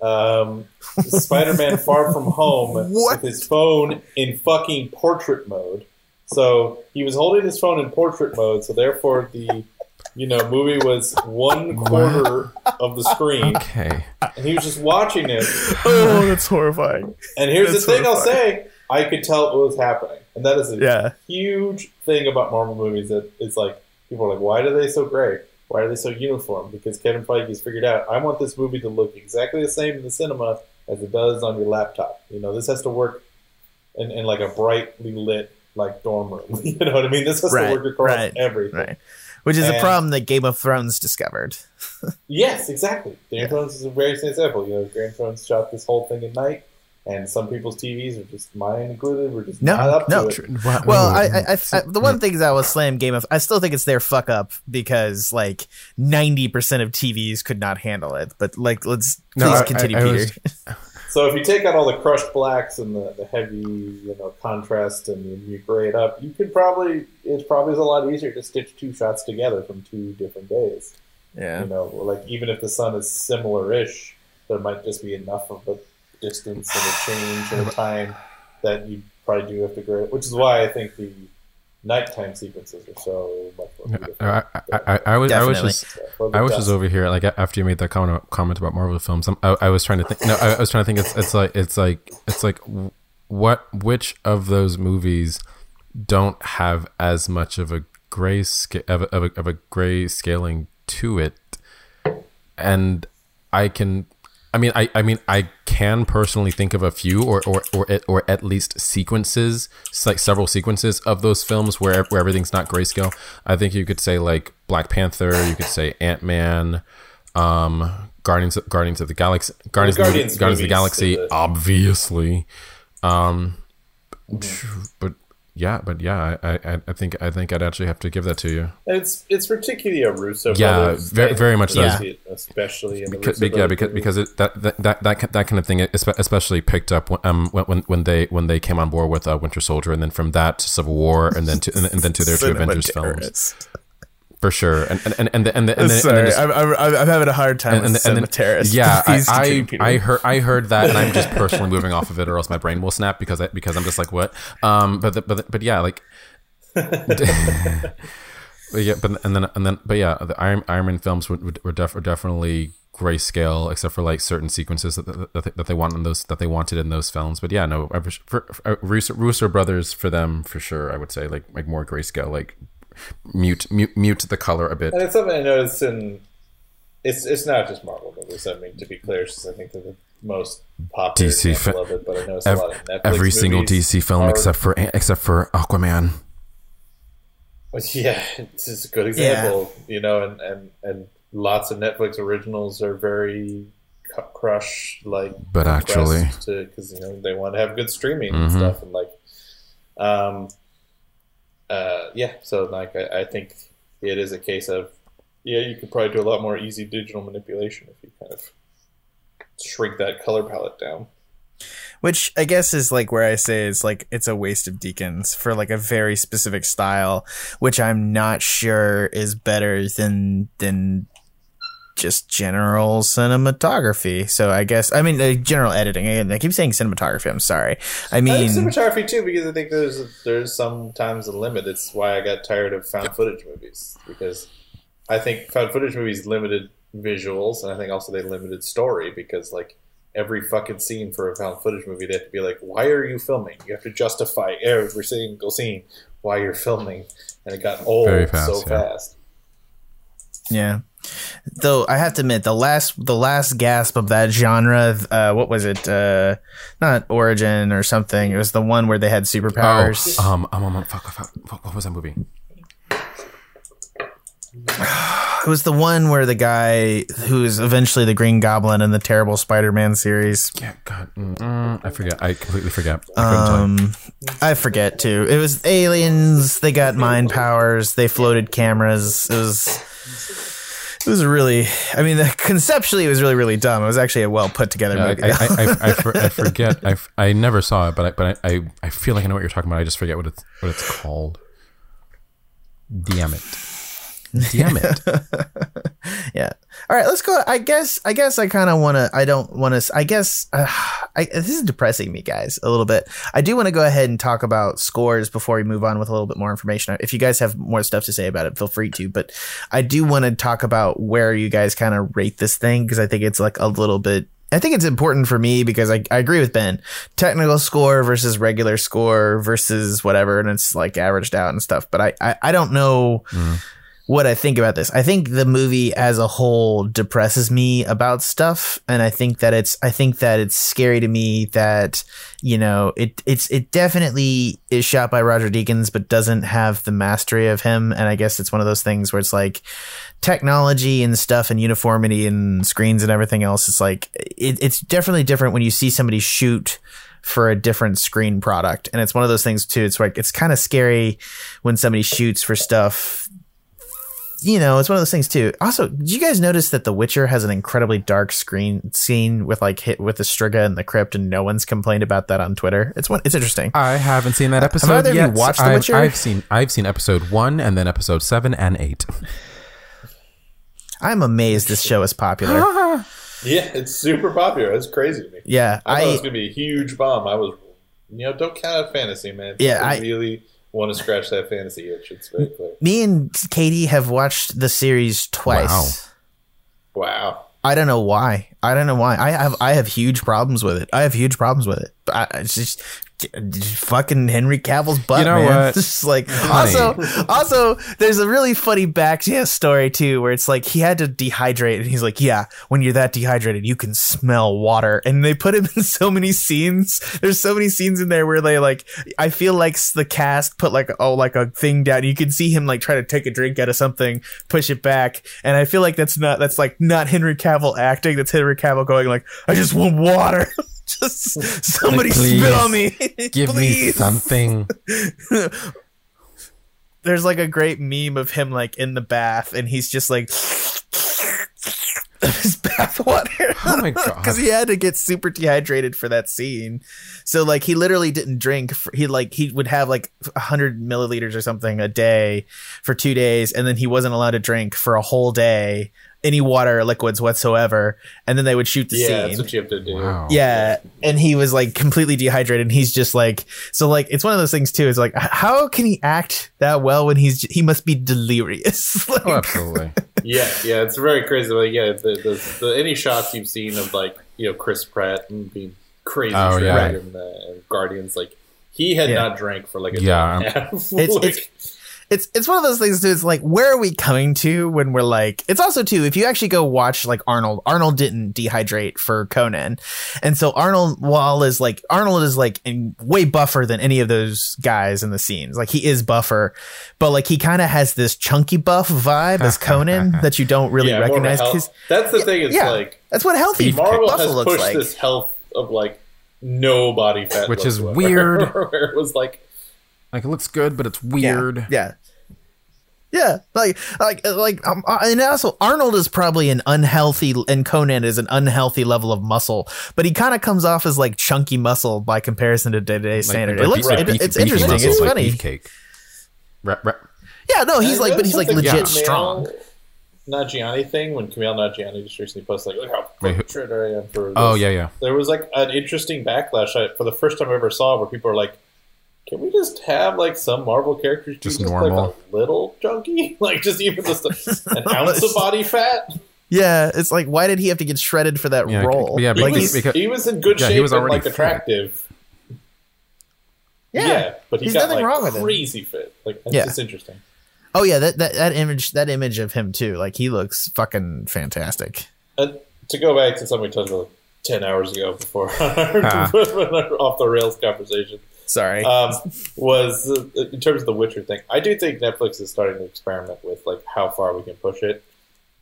Um, Spider-Man: Far From Home What? with his phone in fucking portrait mode. So he was holding his phone in portrait mode. So therefore, the you know movie was one quarter of the screen, Okay. and he was just watching it. oh, that's horrifying. And here's That's the thing I'll say: I could tell what was happening, and that is a Yeah. huge thing about Marvel movies. That it's like people are like, why are they so great? Why are they so uniform? Because Kevin Feige has figured out I want this movie to look exactly the same in the cinema as it does on your laptop. You know, this has to work in, in like a brightly lit like dorm room. you know what I mean? This has Right, to work across right, everything. Right. Which is a problem that Game of Thrones discovered. Yes, exactly. Game of Thrones is a very same example. You know, Game of Thrones shot this whole thing at night, and some people's TVs are just mine included. We're just No, not up no. to it. Well, I, I, I, I the one thing is I will slam Game of. I still think it's their fuck up because like ninety percent of TVs could not handle it. But like, let's please No, continue, I- I Peter. was- So if you take out all the crushed blacks and the, the heavy, you know, contrast and you, you gray it up, you could probably it probably is a lot easier to stitch two shots together from two different days. yeah. You know, like even if the sun is similar-ish, there might just be enough of a distance and a change and a time that you probably do have to gray. Which is why I think the nighttime sequences are so much more beautiful. I, I, I, I was I was just For the I was just over here like after you made that comment comment about Marvel films. I'm, I, I was trying to think. No, I, I was trying to think. It's it's like it's like it's like what which of those movies don't have as much of a gray sca- of a, of a, of a gray scaling to it, and I can. I mean, I, I mean, I can personally think of a few, or or or at, or at least sequences, like several sequences of those films where where everything's not grayscale. I think you could say like Black Panther, you could say Ant Man, um, Guardians of, Guardians of the Galaxy, Guardians, of the- Guardians Guardians of the Galaxy, obviously. Um, but yeah, but yeah, I, I I think I think I'd actually have to give that to you. It's it's particularly a Russo Yeah, very- very much so. especially- especially in because, Russo yeah, because because it, that, that that that kind of thing, especially picked up when um when when- when they when they came on board with uh, Winter Soldier, and then from that to Civil War, and then to and, and then to their two Avengers films terrorists. For sure, and and and and, the, and, the, and, then, and Sorry, then I'm, I'm, I'm having a hard time and, and, with and then, terrorists. yeah, I, I, I heard I heard that, and I'm just personally moving off of it, or else my brain will snap because I, because I'm just like what, um, but the, but but yeah, like, but yeah, but and then and then but yeah, the Iron Iron Man films were, were, def, were definitely grayscale, except for like certain sequences that, that, that, they, that they want in those that they wanted in those films. But yeah, no, I- for, for, Russo, Russo brothers for them for sure, I would say like like more grayscale, like mute mute mute the color a bit. and it's something I noticed in it's it's not just Marvel movies. I mean, to be clear, since I think they're the most popular DC example fi- of it, but I know Ev- a lot of Netflix every single DC film are- except for except for Aquaman. Yeah, it's just a good example, you know, and, and, and lots of Netflix originals are very cu- crush like, But actually- because you know they want to have good streaming and Mhm. stuff, and like, um, uh, yeah. So like, I, I think it is a case of, yeah, you could probably do a lot more easy digital manipulation if you kind of shrink that color palette down. Which I guess is like where I say is like it's a waste of Deakins for like a very specific style, which I'm not sure is better than than just general cinematography. So I guess I mean uh, general editing. I, I keep saying cinematography. I'm sorry. I I mean, cinematography too because I think there's there's sometimes a limit. It's why I got tired of found footage movies because I think found footage movies limited visuals and I think also they limited story because like every fucking scene for a found footage movie they have to be like, why are you filming? You have to justify every single scene why you're filming, and it got old Very fast, so yeah. fast. Yeah. Though I have to admit, the last the last gasp of that genre, uh, what was it? Uh, not Origin or something. It was the one where they had superpowers. Oh, um, um, um, fuck, fuck, fuck, what was that movie? It was the one where the guy who's eventually the Green Goblin in the terrible Spider-Man series. Yeah, God, mm, mm, I forget. I completely forget. I couldn't tell you. Um, I forget too. It was aliens. They got mind powers. They floated cameras. It was. It was really. I mean, the, conceptually, it was really, really dumb. It was actually a well put together Yeah, I, movie. I, I, I, I, for, I forget. I, I never saw it, but I, but I, I, I feel like I know what you're talking about. I just forget what it's what it's called. Damn it! Damn it! yeah. All right, let's go. I guess. I guess I kind of want to. I don't want to. I guess. Uh, I, this is depressing me, guys, a little bit. I do want to go ahead and talk about scores before we move on with a little bit more information. If you guys have more stuff to say about it, feel free to. But I do want to talk about where you guys kind of rate this thing because I think it's like a little bit. I think it's important for me because I, I agree with Ben. Technical score versus regular score versus whatever, and it's like averaged out and stuff. But I, I, I don't know what I think about this. I think the movie as a whole depresses me about stuff, and I think that it's I think that it's scary to me that you know it it's it definitely is shot by Roger Deakins, but doesn't have the mastery of him. And I guess it's one of those things where it's like technology and stuff and uniformity and screens and everything else. It's like it, it's definitely different when you see somebody shoot for a different screen product. And it's one of those things too. It's like it's kind of scary when somebody shoots for stuff you know, it's one of those things too. Also, did you guys notice that The Witcher has an incredibly dark screen scene with like hit with the Striga and the crypt, and no one's complained about that on Twitter? It's one. It's interesting. I haven't seen that episode either of you yet. watched The I've, Witcher? I've seen I've seen episode one and then episode seven and eight. I'm amazed this show is popular. Yeah, it's super popular. It's crazy to me. Yeah, I, thought it was gonna be a huge bomb. I was, you know, don't count out fantasy, man. Yeah, I I- really want to scratch that fantasy itch. It's very clear. me and Katie have watched the series twice. Wow. Wow. I don't know why. I don't know why. I have I have huge problems with it. I have huge problems with it. But I, it's just fucking Henry Cavill's butt. You know man. what? It's just like Honey. also also there's a really funny back yeah, story too where it's like he had to dehydrate and he's like yeah when you're that dehydrated you can smell water and they put him in so many scenes. There's so many scenes in there where they like I feel like the cast put like oh like a thing down. You can see him like try to take a drink out of something, push it back, and I feel like that's not that's like not Henry Cavill acting. That's Henry Cavill going like I just want water. just somebody Like, please, spit on me. Give me something. There's like a great meme of him like in the bath and he's just like his bath water. Oh my God. Because he had to get super dehydrated for that scene. So like he literally didn't drink. For, he like he would have like hundred milliliters or something a day for two days, and then he wasn't allowed to drink for a whole day any water or liquids whatsoever. And then they would shoot the Yeah, scene. that's what you have to do. Wow. Yeah, and he was like completely dehydrated, and he's just like so. Like it's one of those things too. It's like how can he act that well when he's he must be delirious? like, Oh, absolutely. Yeah, yeah, it's very crazy. Like, yeah, the, the, the any shots you've seen of like you know Chris Pratt and being crazy Oh, drunk yeah. and, uh, Guardians, like he had Yeah. not drank for like a Yeah. day and a half. It's- Like, it's- it's it's one of those things too. It's like where are we coming to when we're like? It's also too if you actually go watch like Arnold. Arnold didn't dehydrate for Conan, and so Arnold Wall is like Arnold is like in, way buffer than any of those guys in the scenes. Like he is buffer, but like he kind of has this chunky buff vibe as Conan that you don't really yeah, more of a recognize. health- 'cause That's the thing. It's yeah. like That's what healthy Marvel muscle has looks pushed like. this health of like no body fat, Which is whatsoever. weird. Where it was like Like it looks good, but it's weird. Yeah. Yeah, like, like, like, um, uh, and also Arnold is probably an unhealthy, and Conan is an unhealthy level of muscle, but he kind of comes off as like chunky muscle by comparison to day to day Like- standard. like it looks, beef- it- beef- it's beefy interesting. muscles It's like funny. Beefcake. Ra- ra- Yeah, no, he's And like, but he's like legit male- strong. Nanjiani thing when Kumail Nanjiani just recently posted like, "Look how Wait, who- fucking I am for." This. Oh yeah, yeah. there was like an interesting backlash I, for the first time I ever saw where people are like, "Can we just have like some Marvel characters be Just just normal. like a little chunky, like just even just a, an ounce of body fat?" Yeah, it's like why did he have to get shredded for that Yeah, role? yeah, He like was, because- he was in good Yeah, he shape was and already like fit. attractive. yeah. but he There's got nothing like wrong with him. crazy fit. Like it's Yeah. just interesting. Oh yeah, that, that that image that image of him too. Like he looks fucking fantastic. And to go back to something we talked about ten hours ago before our ah. off the rails conversation. Sorry. um, was uh, in terms of the Witcher thing. I do think Netflix is starting to experiment with like how far we can push it,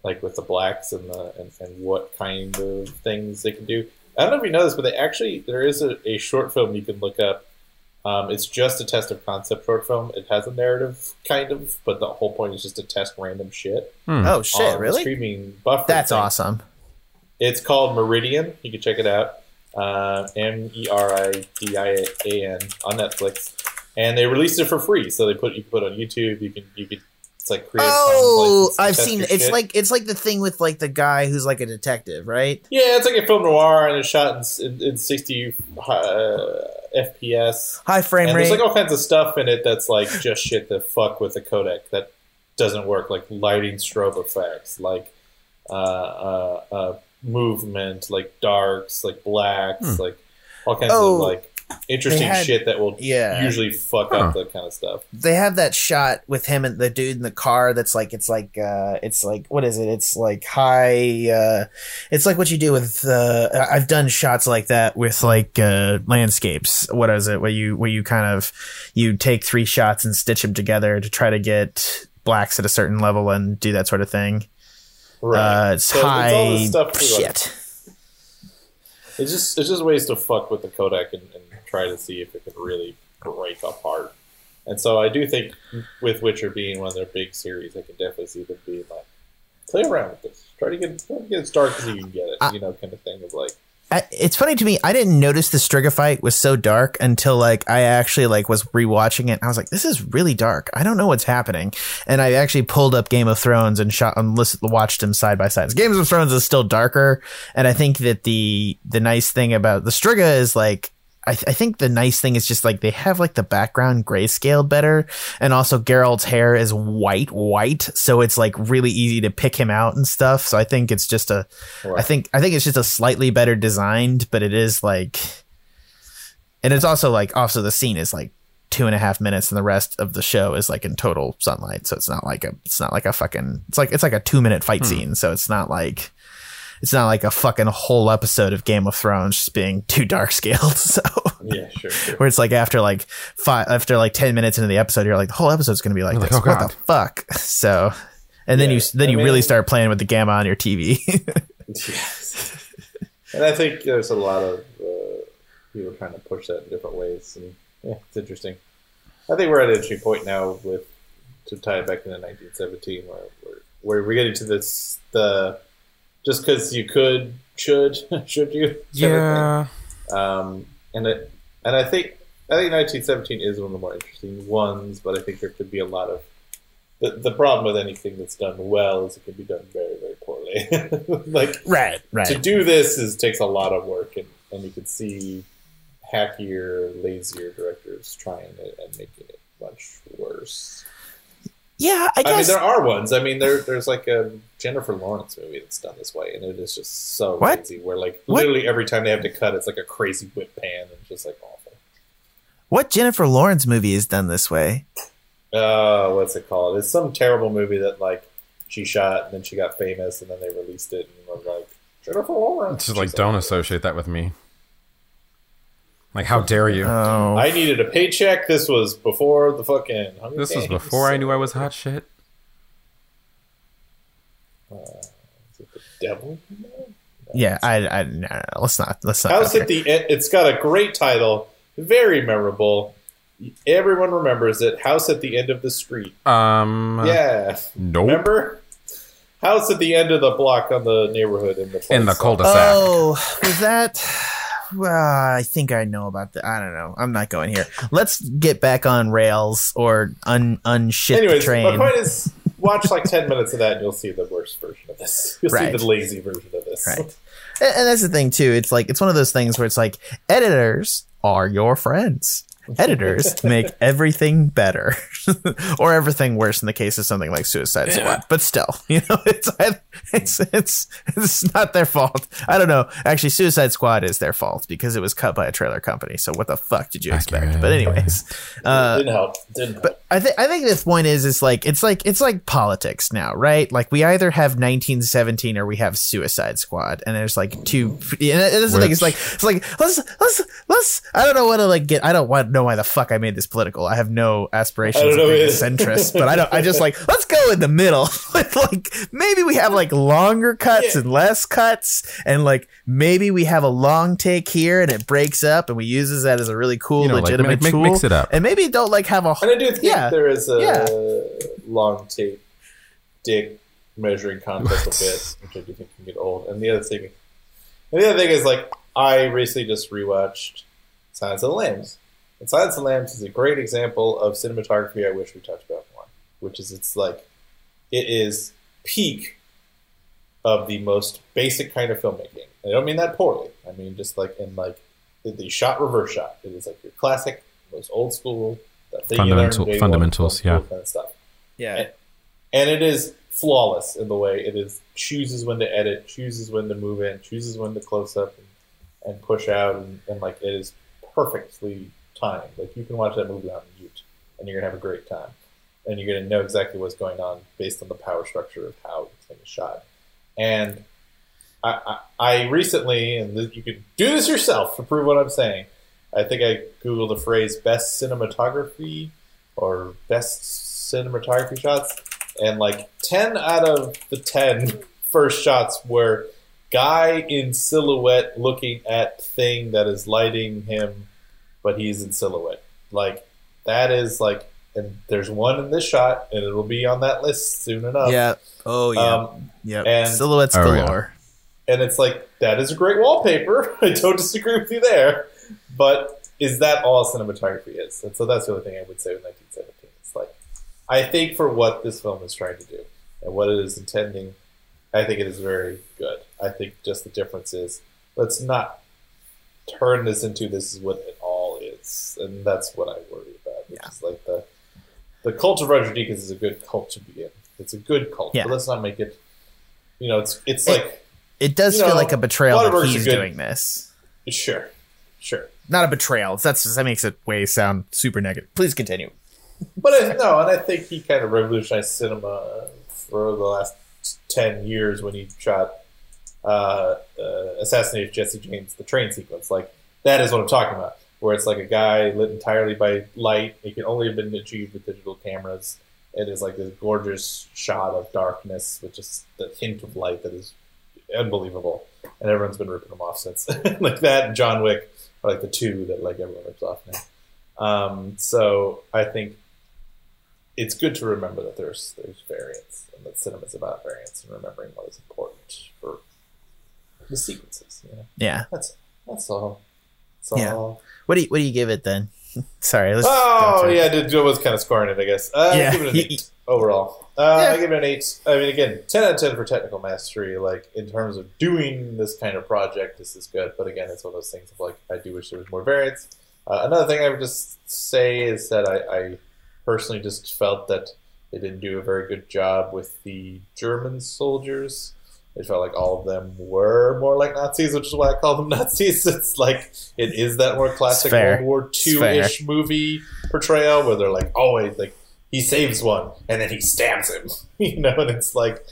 like with the blacks and the and, and what kind of things they can do. I don't know if you know this, but they actually there is a, a short film you can look up. Um, it's just a test of concept short film. It has a narrative kind of, but the whole point is just to test random shit. oh shit, really? Streaming buffer. That's thing. awesome. It's called Meridian. You can check it out. Uh, M E R I D I A N on Netflix, and they released it for free. So they put you can put it on YouTube. You can you can it's like create. Oh, I've seen. It's shit. like it's like the thing with like the guy who's like a detective, right? yeah, it's like a film noir and it's shot in, in, in sixty uh, FPS. High frame and rate. there's like all kinds of stuff in it that's like just shit that fuck with the codec that doesn't work, like lighting strobe effects, like uh, uh, uh, movement, like darks, like blacks, like all kinds Oh, of like interesting had- shit that will yeah. usually fuck Huh. up that kind of stuff. they have that shot with him and the dude in the car that's like it's like uh it's like what is it it's like high uh it's like what you do with uh i've done shots like that with like uh landscapes what is it where you where you kind of you take three shots and stitch them together to try to get blacks at a certain level and do that sort of thing uh it's So high this stuff too, like, shit It's just it's just ways to fuck with the codec and, and try to see if it can really break apart. And so I do think with Witcher being one of their big series, I can definitely see them being like, play around with this. Try to get try to get as dark as you can get it. I- you know, kind of thing of like it's funny to me. I didn't notice the Striga fight was so dark until like I actually like was rewatching it. I was like, this is really dark. I don't know what's happening. And I actually pulled up Game of Thrones and shot and listened, watched them side by side. Game of Thrones is still darker, and I think that the the nice thing about the Striga is like. I, th- I think the nice thing is just like they have like the background grayscaled better, and also Geralt's hair is white, white, so it's like really easy to pick him out and stuff. So I think it's just a I think I think it's just a slightly better designed, but it is like, and it's also like also the scene is like two and a half minutes, and the rest of the show is like in total sunlight. So it's not like a it's not like a fucking it's like it's like a two minute fight hmm. scene. So it's not like it's not like a fucking whole episode of Game of Thrones just being too dark scaled. So yeah, sure, sure. where it's like after like five after like ten minutes into the episode, you're like the whole episode's gonna be like You're this. like, oh, what God. the fuck? So. And then you then I you mean- really start playing with the gamma on your TV. Yes. and I think there's a lot of uh, people trying to push that in different ways, and yeah, it's interesting. I think we're at an interesting point now with to tie it back into 1917, where where, where we're getting to this the just because you could should should you Yeah. um, and it and I think I think 1917 is one of the more interesting ones, but I think there could be a lot of the, the problem with anything that's done well is it can be done very very poorly. like right, right. to do this is takes a lot of work, and, and you can see hackier, lazier directors trying it and making it much worse. Yeah, I guess. I, mean, there are ones. I mean, there there's like a Jennifer Lawrence movie that's done this way, and it is just so What? lazy. Where like What? literally every time they have to cut, it's like a crazy whip pan, and just like awful. what Jennifer Lawrence movie is done this way? Uh, what's it called? It's some terrible movie that like she shot, and then she got famous, and then they released it, and was like Jennifer Lawrence. It's just like don't associate that with me. Like how dare you? Oh, I needed a paycheck. This was before the fucking. Hunger this was before I knew I was hot shit. Is it the devil? yeah. I, I, no, no, no, let's not. Let's not. House okay. at the end. It's got a great title, very memorable. Everyone remembers it. House at the end of the street. Um. Yeah, Nope. remember? House at the end of the block on the neighborhood in the In the cul-de-sac. Oh, was that? Well, I think I know about that. I don't know. I'm not going here. Let's get back on rails or un unship the train. my point is, watch like ten minutes of that, and you'll see the worst version of this. You'll Right. see the lazy version of this. Right. And, and that's the thing too. It's like it's one of those things where it's like editors are your friends. Editors make everything better, or everything worse in the case of something like Suicide Squad. But still, you know, it's it's it's it's not their fault. I don't know. Actually, Suicide Squad is their fault because it was cut by a trailer company. So what the fuck did you expect? But anyways, uh, Didn't help. Didn't help. but I think I think the point is is like it's like it's like politics now, right? Like we either have 1917 or we have Suicide Squad, and there's like two. And that's the thing. It's like it's like let's let's let's. I don't know what to like get. I don't want know why the fuck I made this political. I have no aspirations I of being a centrist, but I don't. I just like let's go in the middle. like maybe we have like longer cuts Yeah. and less cuts, and like maybe we have a long take here and it breaks up, and we uses that as a really cool, You know, like, legitimate make- make- tool. mix it up. and maybe don't like have a And I do think Yeah. there is a Yeah. long take dick measuring contest a bit, which I do think can get old. And the other thing, and the other thing is like I recently just rewatched Silence of the Lambs, and Silence of the Lambs is a great example of cinematography I wish we talked about more. Which is it's like it is peak of the most basic kind of filmmaking. I don't mean that poorly. I mean just like in like the, the shot reverse shot. It is like your classic, most old school that thing Fundamental- in day fundamentals, yeah. kind of stuff. yeah. And it is flawless in the way it is chooses when to edit, chooses when to move in, chooses when to close up and, and push out, and, and like it is perfectly timed. Like you can watch that movie on mute, and you're gonna have a great time, and you're gonna know exactly what's going on based on the power structure of how the thing is shot. And I, I, I recently, and you can do this yourself to prove what I'm saying. I think I googled the phrase "best cinematography" or "best cinematography shots," and like 10 out of the 10 first shots were guy in silhouette looking at thing that is lighting him but he's in silhouette like that is like and there's one in this shot and it'll be on that list soon enough Yeah. Oh yeah. um, yep. and- Silhouettes Oh, yeah. galore. and it's like that is a great wallpaper i don't disagree with you there but is that all cinematography is and so that's the only thing i would say with 1917 it's like i think for what this film is trying to do and what it is intending i think it is very good i think just the difference is let's not turn this into this is what it all is and that's what i worry about which Yeah. is like the the cult of roger deakins is a good cult to be in it's a good cult Yeah. but let's not make it you know it's it's It- like It does feel know, like a betrayal that he's good. doing this. Sure, sure. Not a betrayal. That's that makes it way sound super negative. Please continue. But I, no, and I think he kind of revolutionized cinema for the last ten years when he shot uh, uh, "Assassinated Jesse James," the train sequence. Like that is what I'm talking about, where it's like a guy lit entirely by light. It can only have been achieved with digital cameras. It is like this gorgeous shot of darkness with just the hint of light that is unbelievable, and everyone's been ripping them off since. like that, and John Wick are like the two that like everyone rips off now. Um, so I think it's good to remember that there's there's variance and that cinema's about variance and remembering what is important for the sequences. You know, Yeah. that's that's all. Yeah. What do you What do you give it then? Sorry. Oh go through it. yeah, Joe was kind of scoring it, I guess. Uh, Yeah, give it an eight overall. Uh, Yeah. I give it an eight. I mean, again, ten out of ten for technical mastery. Like in terms of doing this kind of project, this is good. But again, it's one of those things of like I do wish there was more variance. Uh, another thing I would just say is that I, I personally just felt that they didn't do a very good job with the German soldiers. It felt like all of them were more like Nazis, which is why I call them Nazis. It's like it is that more classic. World War II ish movie portrayal where they're like always like he saves one and then he stabs him, you know, and it's like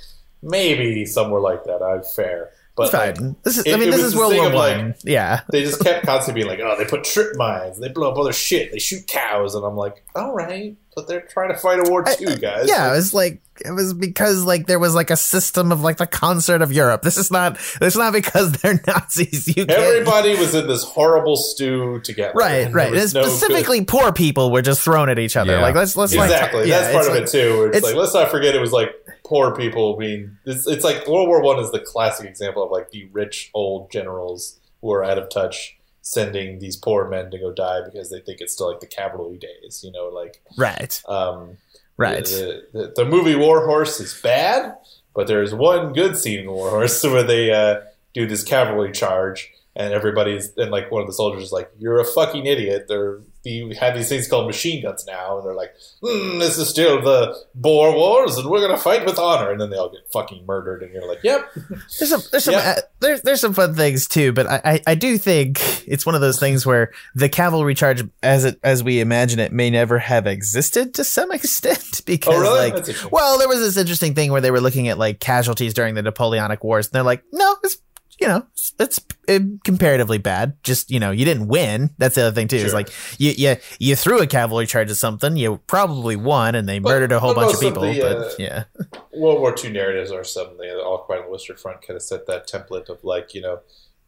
maybe somewhere like that. I'm fair, but like, Fine. This is. it- I mean, it this is World War of, like, One. yeah. they just kept constantly being like, oh, they put trip mines, they blow up other shit, they shoot cows, and I'm like, all right, but they're trying to fight a war I- too, guys. Yeah, it Like, was like it was because like there was like a system of like the concert of Europe. This is not. this is not because they're Nazis. You can't- everybody was in this horrible stew together. Right, and right. And was no good- specifically, poor people were just thrown at each other. Yeah. Like let's let's like exactly. yeah, That's part of like- it too. Where it's, it's- like let's not forget it was like poor people being. It's, it's like World War One is the classic example of like the rich old generals who are out of touch sending these poor men to go die because they think it's still like the cavalry days. You know, like Right. um, Right. The, the, the movie War Horse is bad, but there's one good scene in War Horse where they uh, do this cavalry charge, and everybody's and like one of the soldiers is like, "You're a fucking idiot." They're you have these things called machine guns now, and they're like, mm, "This is still the Boer Wars, and we're gonna fight with honor." And then they all get fucking murdered, and you're like, "Yep." There's some there's some Yeah. uh, there's there's some fun things too, but I, I I do think it's one of those things where the cavalry charge, as it as we imagine it, may never have existed to some extent because Oh, really? like well, there was this interesting thing where they were looking at like casualties during the Napoleonic Wars, and they're like, no, it's you know it's, it's uh, comparatively bad. Just you know, you didn't win. That's the other thing too. Is like you you you threw a cavalry charge at something, you probably won, and they But- murdered a whole bunch of most of people. the, but uh, yeah, World War II narratives are something the All Quiet on the Western Front kind of set that template of like you know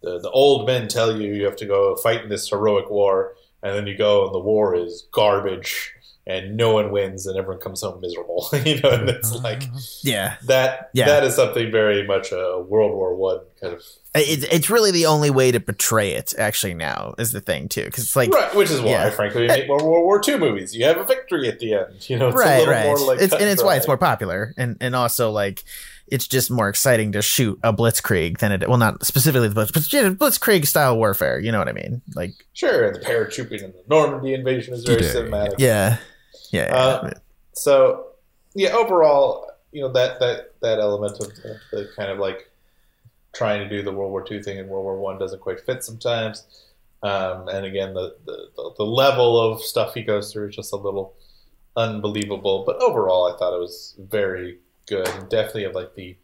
the the old men tell you you have to go fight in this heroic war, and then you go and the war is garbage and no one wins and everyone comes home miserable. you know, and it's like mm-hmm. yeah. that. Yeah. That is something very much a World War One kind of It, it's really the only way to portray it. Actually, now is the thing too, because it's like right, which is why, yeah. frankly, we make more World War II movies. You have a victory at the end. You know, it's a right, little right. more like it's, and it's why it's more popular, and and also like it's just more exciting to shoot a blitzkrieg than it. Well, not specifically the blitz, but yeah, blitzkrieg style warfare. You know what I mean? Like, sure. The paratrooping and the Normandy invasion is very cinematic. yeah, yeah. Uh, so yeah overall you know that that that element of the, the kind of like trying to do the world war ii thing in world war one doesn't quite fit sometimes. Um, and again the, the the level of stuff he goes through is just a little unbelievable. But overall i thought it was very good. And definitely of like the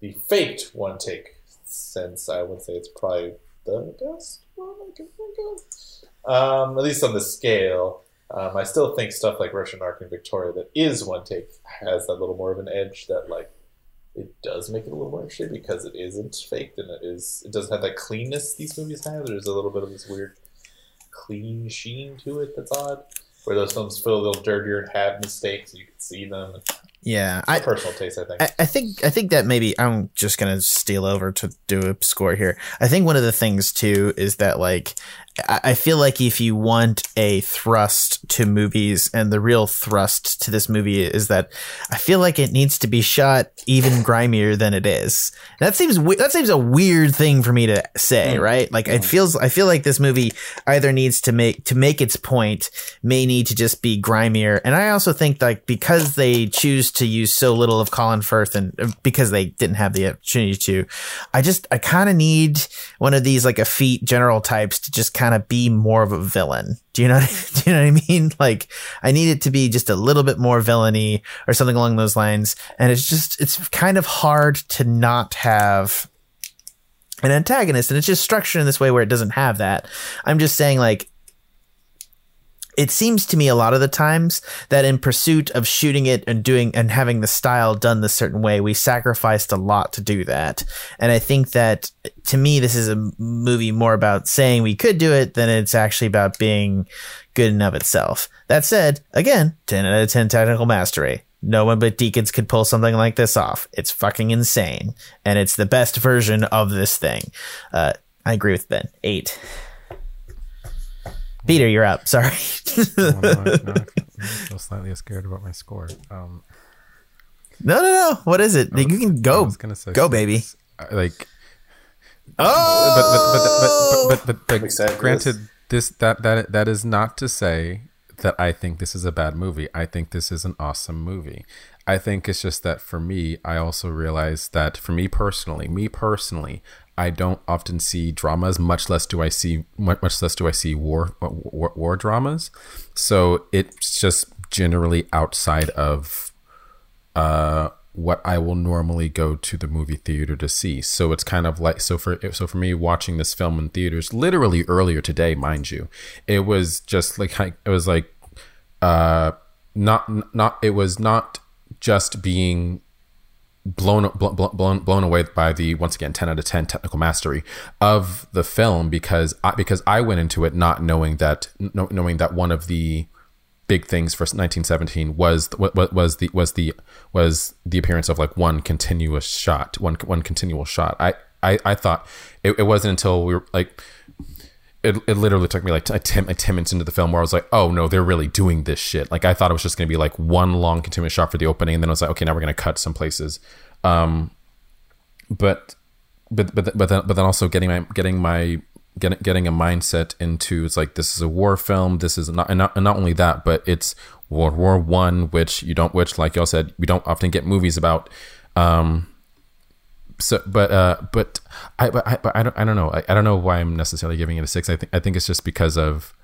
the faked one take sense i would say it's probably the best one i can think of. Um, at least on the scale um, I still think stuff like Russian Ark and Victoria that is one take has that little more of an edge that like it does make it a little more interesting because it isn't faked and it is it doesn't have that cleanness these movies have. There's a little bit of this weird clean sheen to it that's odd. Where those films feel a little dirtier and have mistakes, you can see them. yeah, I, personal taste, I think. I, I think I think that maybe I'm just gonna steal over to do a score here. I think one of the things too is that like I, feel like if you want a thrust to movies, and the real thrust to this movie is that I feel like it needs to be shot even grimier than it is. That seems that seems a weird thing for me to say, Mm. right? Like it feels I feel like this movie either needs to make to make its point may need to just be grimier, and I also think like because they choose to use so little of Colin Firth and uh, because they didn't have the opportunity to, I just I kind of need one of these like effete general types to just kind of be more of a villain. Do you know? do you know what I mean? Like I need it to be just a little bit more villainy or something along those lines, and it's just it's kind of hard to not have an antagonist and it's just structured in this way where it doesn't have that. I'm just saying like it seems to me a lot of the times that in pursuit of shooting it and doing and having the style done this certain way, we sacrificed a lot to do that. And I think that to me, this is a movie more about saying we could do it than it's actually about being good of itself. That said, again, 10 out of 10 technical mastery. No one but Deakins could pull something like this off. It's fucking insane. And it's the best version of this thing. Uh, I agree with Ben. Eight. Peter, you're up. Sorry. Oh, no, I, no, I'm still slightly scared about my score. Um, no, no, no. What is it? You can go. was gonna say Go, baby. Uh, Like, Oh, but but but but but, but, I'm excited granted, this that that that is not to say that I think this is a bad movie. I think this is an awesome movie. I think it's just that for me, I also realize that for me personally, me personally, I don't often see dramas. Much less do I see much less do I see war war, war dramas. So it's just generally outside of uh, what I will normally go to the movie theater to see. So it's kind of like so for so for me watching this film in theaters, literally earlier today, mind you, it was just like it was like uh not not it was not just being blown blown blown away by the once again 10 out of 10 technical mastery of the film because I, because I went into it not knowing that knowing that one of the big things for 1917 was was was the was the was the appearance of like one continuous shot one one continual shot. I I, I thought it, it wasn't until we were like it, it literally took me like t- 10, like 10 minutes into the film where I was like, oh no, they're really doing this shit. Like I thought it was just going to be like one long continuous shot for the opening, and then I was like, okay, now we're going to cut some places. Um, but but but but then but then also getting my getting my getting getting a mindset into it's like this is a war film. This is not and not, and not only that, but it's World War One, which you don't which like y'all said we don't often get movies about. Um, so but uh but I but I, but I don't I don't know. I, I don't know why I'm necessarily giving it a six. I think I think it's just because of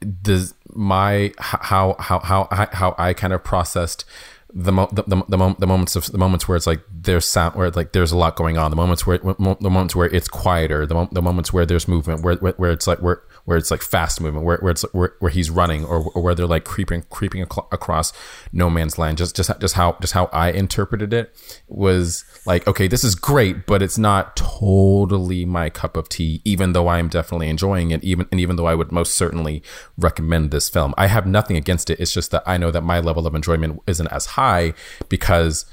the my how how how how I kind of processed the mo- the, the, the, the moments of the moments where it's like there's sound where like there's a lot going on. The moments where the moments where it's quieter. The, mo- the moments where there's movement where, where, where it's like where where it's like fast movement, where, where it's where, where he's running, or, or where they're like creeping creeping ac- across no man's land. Just just just how just how I interpreted it was like, okay, this is great, but it's not totally my cup of tea. Even though I am definitely enjoying it, even and even though I would most certainly recommend this film, I have nothing against it. It's just that I know that my level of enjoyment isn't as high because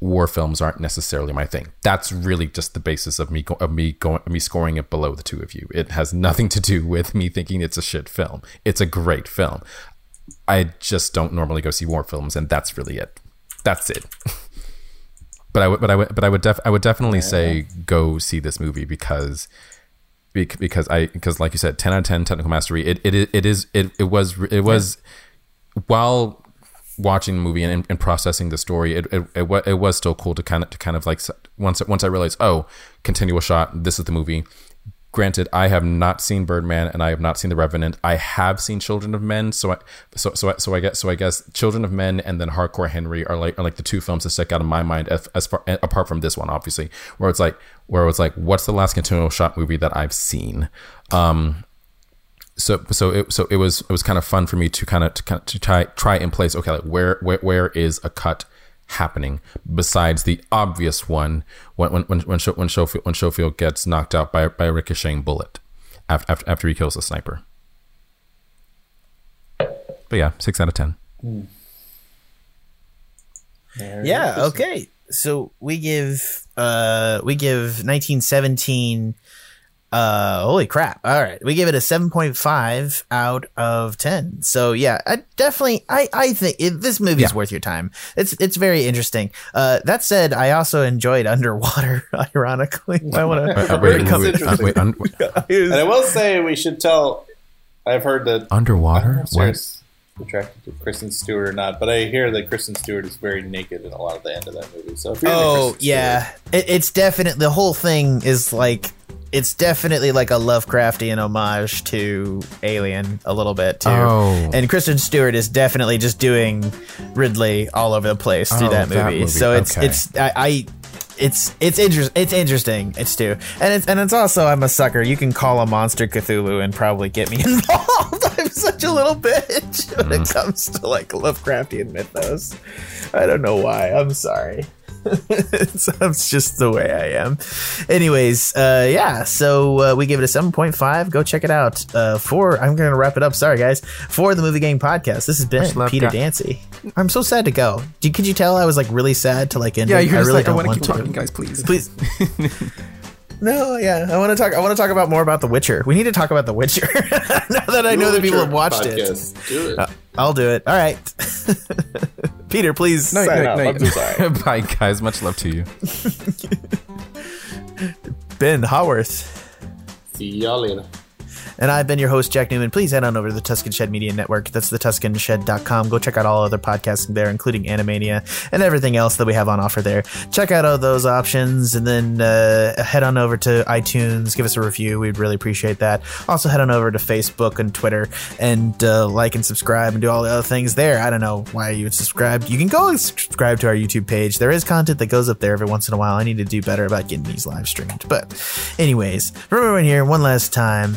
war films aren't necessarily my thing. That's really just the basis of me go- of me going me scoring it below the two of you. It has nothing to do with me thinking it's a shit film. It's a great film. I just don't normally go see war films, and that's really it. That's it. but I would, but I would, but I would, def- I would definitely yeah. say go see this movie because because I because like you said, ten out of ten technical mastery. It it it is it it was it was yeah. while watching the movie and, and processing the story, it, it, it, it was still cool to kind of to kind of like once once I realized, oh, continual shot, this is the movie. Granted, I have not seen Birdman and I have not seen The Revenant. I have seen Children of Men, so I so so I, so I guess so I guess Children of Men and then Hardcore Henry are like are like the two films that stick out in my mind as, as far apart from this one, obviously, where it's like where it's like, what's the last continual shot movie that I've seen? Um, so so it so it was it was kind of fun for me to kind of to kind of to try try and place okay like where where where is a cut happening besides the obvious one when when when when, when Schofield when Schofield gets knocked out by by a ricocheting bullet after after, after he kills the sniper. But yeah, six out of ten. Hmm. Yeah. Okay. So we give uh we give 1917 uh, holy crap. All right. We give it a 7.5 out of 10. So yeah, I definitely, I, I think it, this movie is yeah. worth your time. It's, it's very interesting. Uh, that said, I also enjoyed Underwater, ironically. I want to, uh, wait, wait, uh, wait, un- and I will say we should tell, I've heard that Underwater? What? attracted to Kristen Stewart or not, but I hear that Kristen Stewart is very naked in a lot of the end of that movie. So, oh yeah, it, it's definitely the whole thing is like it's definitely like a Lovecraftian homage to Alien a little bit too. Oh. And Kristen Stewart is definitely just doing Ridley all over the place through oh, that, movie. that, movie. So it's okay. it's I, I it's it's interesting. It's interesting. It's too, and it's and it's also I'm a sucker. You can call a monster Cthulhu and probably get me involved. I'm such a little bitch when mm. it comes to like Lovecraftian mythos. I don't know why. I'm sorry. That's just the way I am. Anyways, uh, yeah. So uh, we give it a seven point five. Go check it out. Uh, for I'm gonna wrap it up. Sorry, guys. For the Movie Gang podcast, this has been Peter Dancy. I'm so sad to go. Did, could you tell I was like really sad to like end? Yeah, you're I really like, don't I want to keep talking, guys. Please, please. No, yeah, I want to talk. I want to talk about more about The Witcher. We need to talk about The Witcher now that I know that people have watched podcast. it. Do it. Uh, I'll do it. All right, Peter, please. No, no, no, no. sorry. Bye, guys. Much love to you. ben Haworth. See y'all later. And I've been your host, Jack Newman. Please head on over to the Tuscan Shed Media Network. That's the TuscanShed.com. Go check out all other podcasts there, including Animania and everything else that we have on offer there. Check out all those options and then uh, head on over to iTunes. Give us a review. We'd really appreciate that. Also, head on over to Facebook and Twitter and uh, like and subscribe and do all the other things there. I don't know why you would subscribe. You can go and subscribe to our YouTube page. There is content that goes up there every once in a while. I need to do better about getting these live streamed. But, anyways, from everyone here, one last time,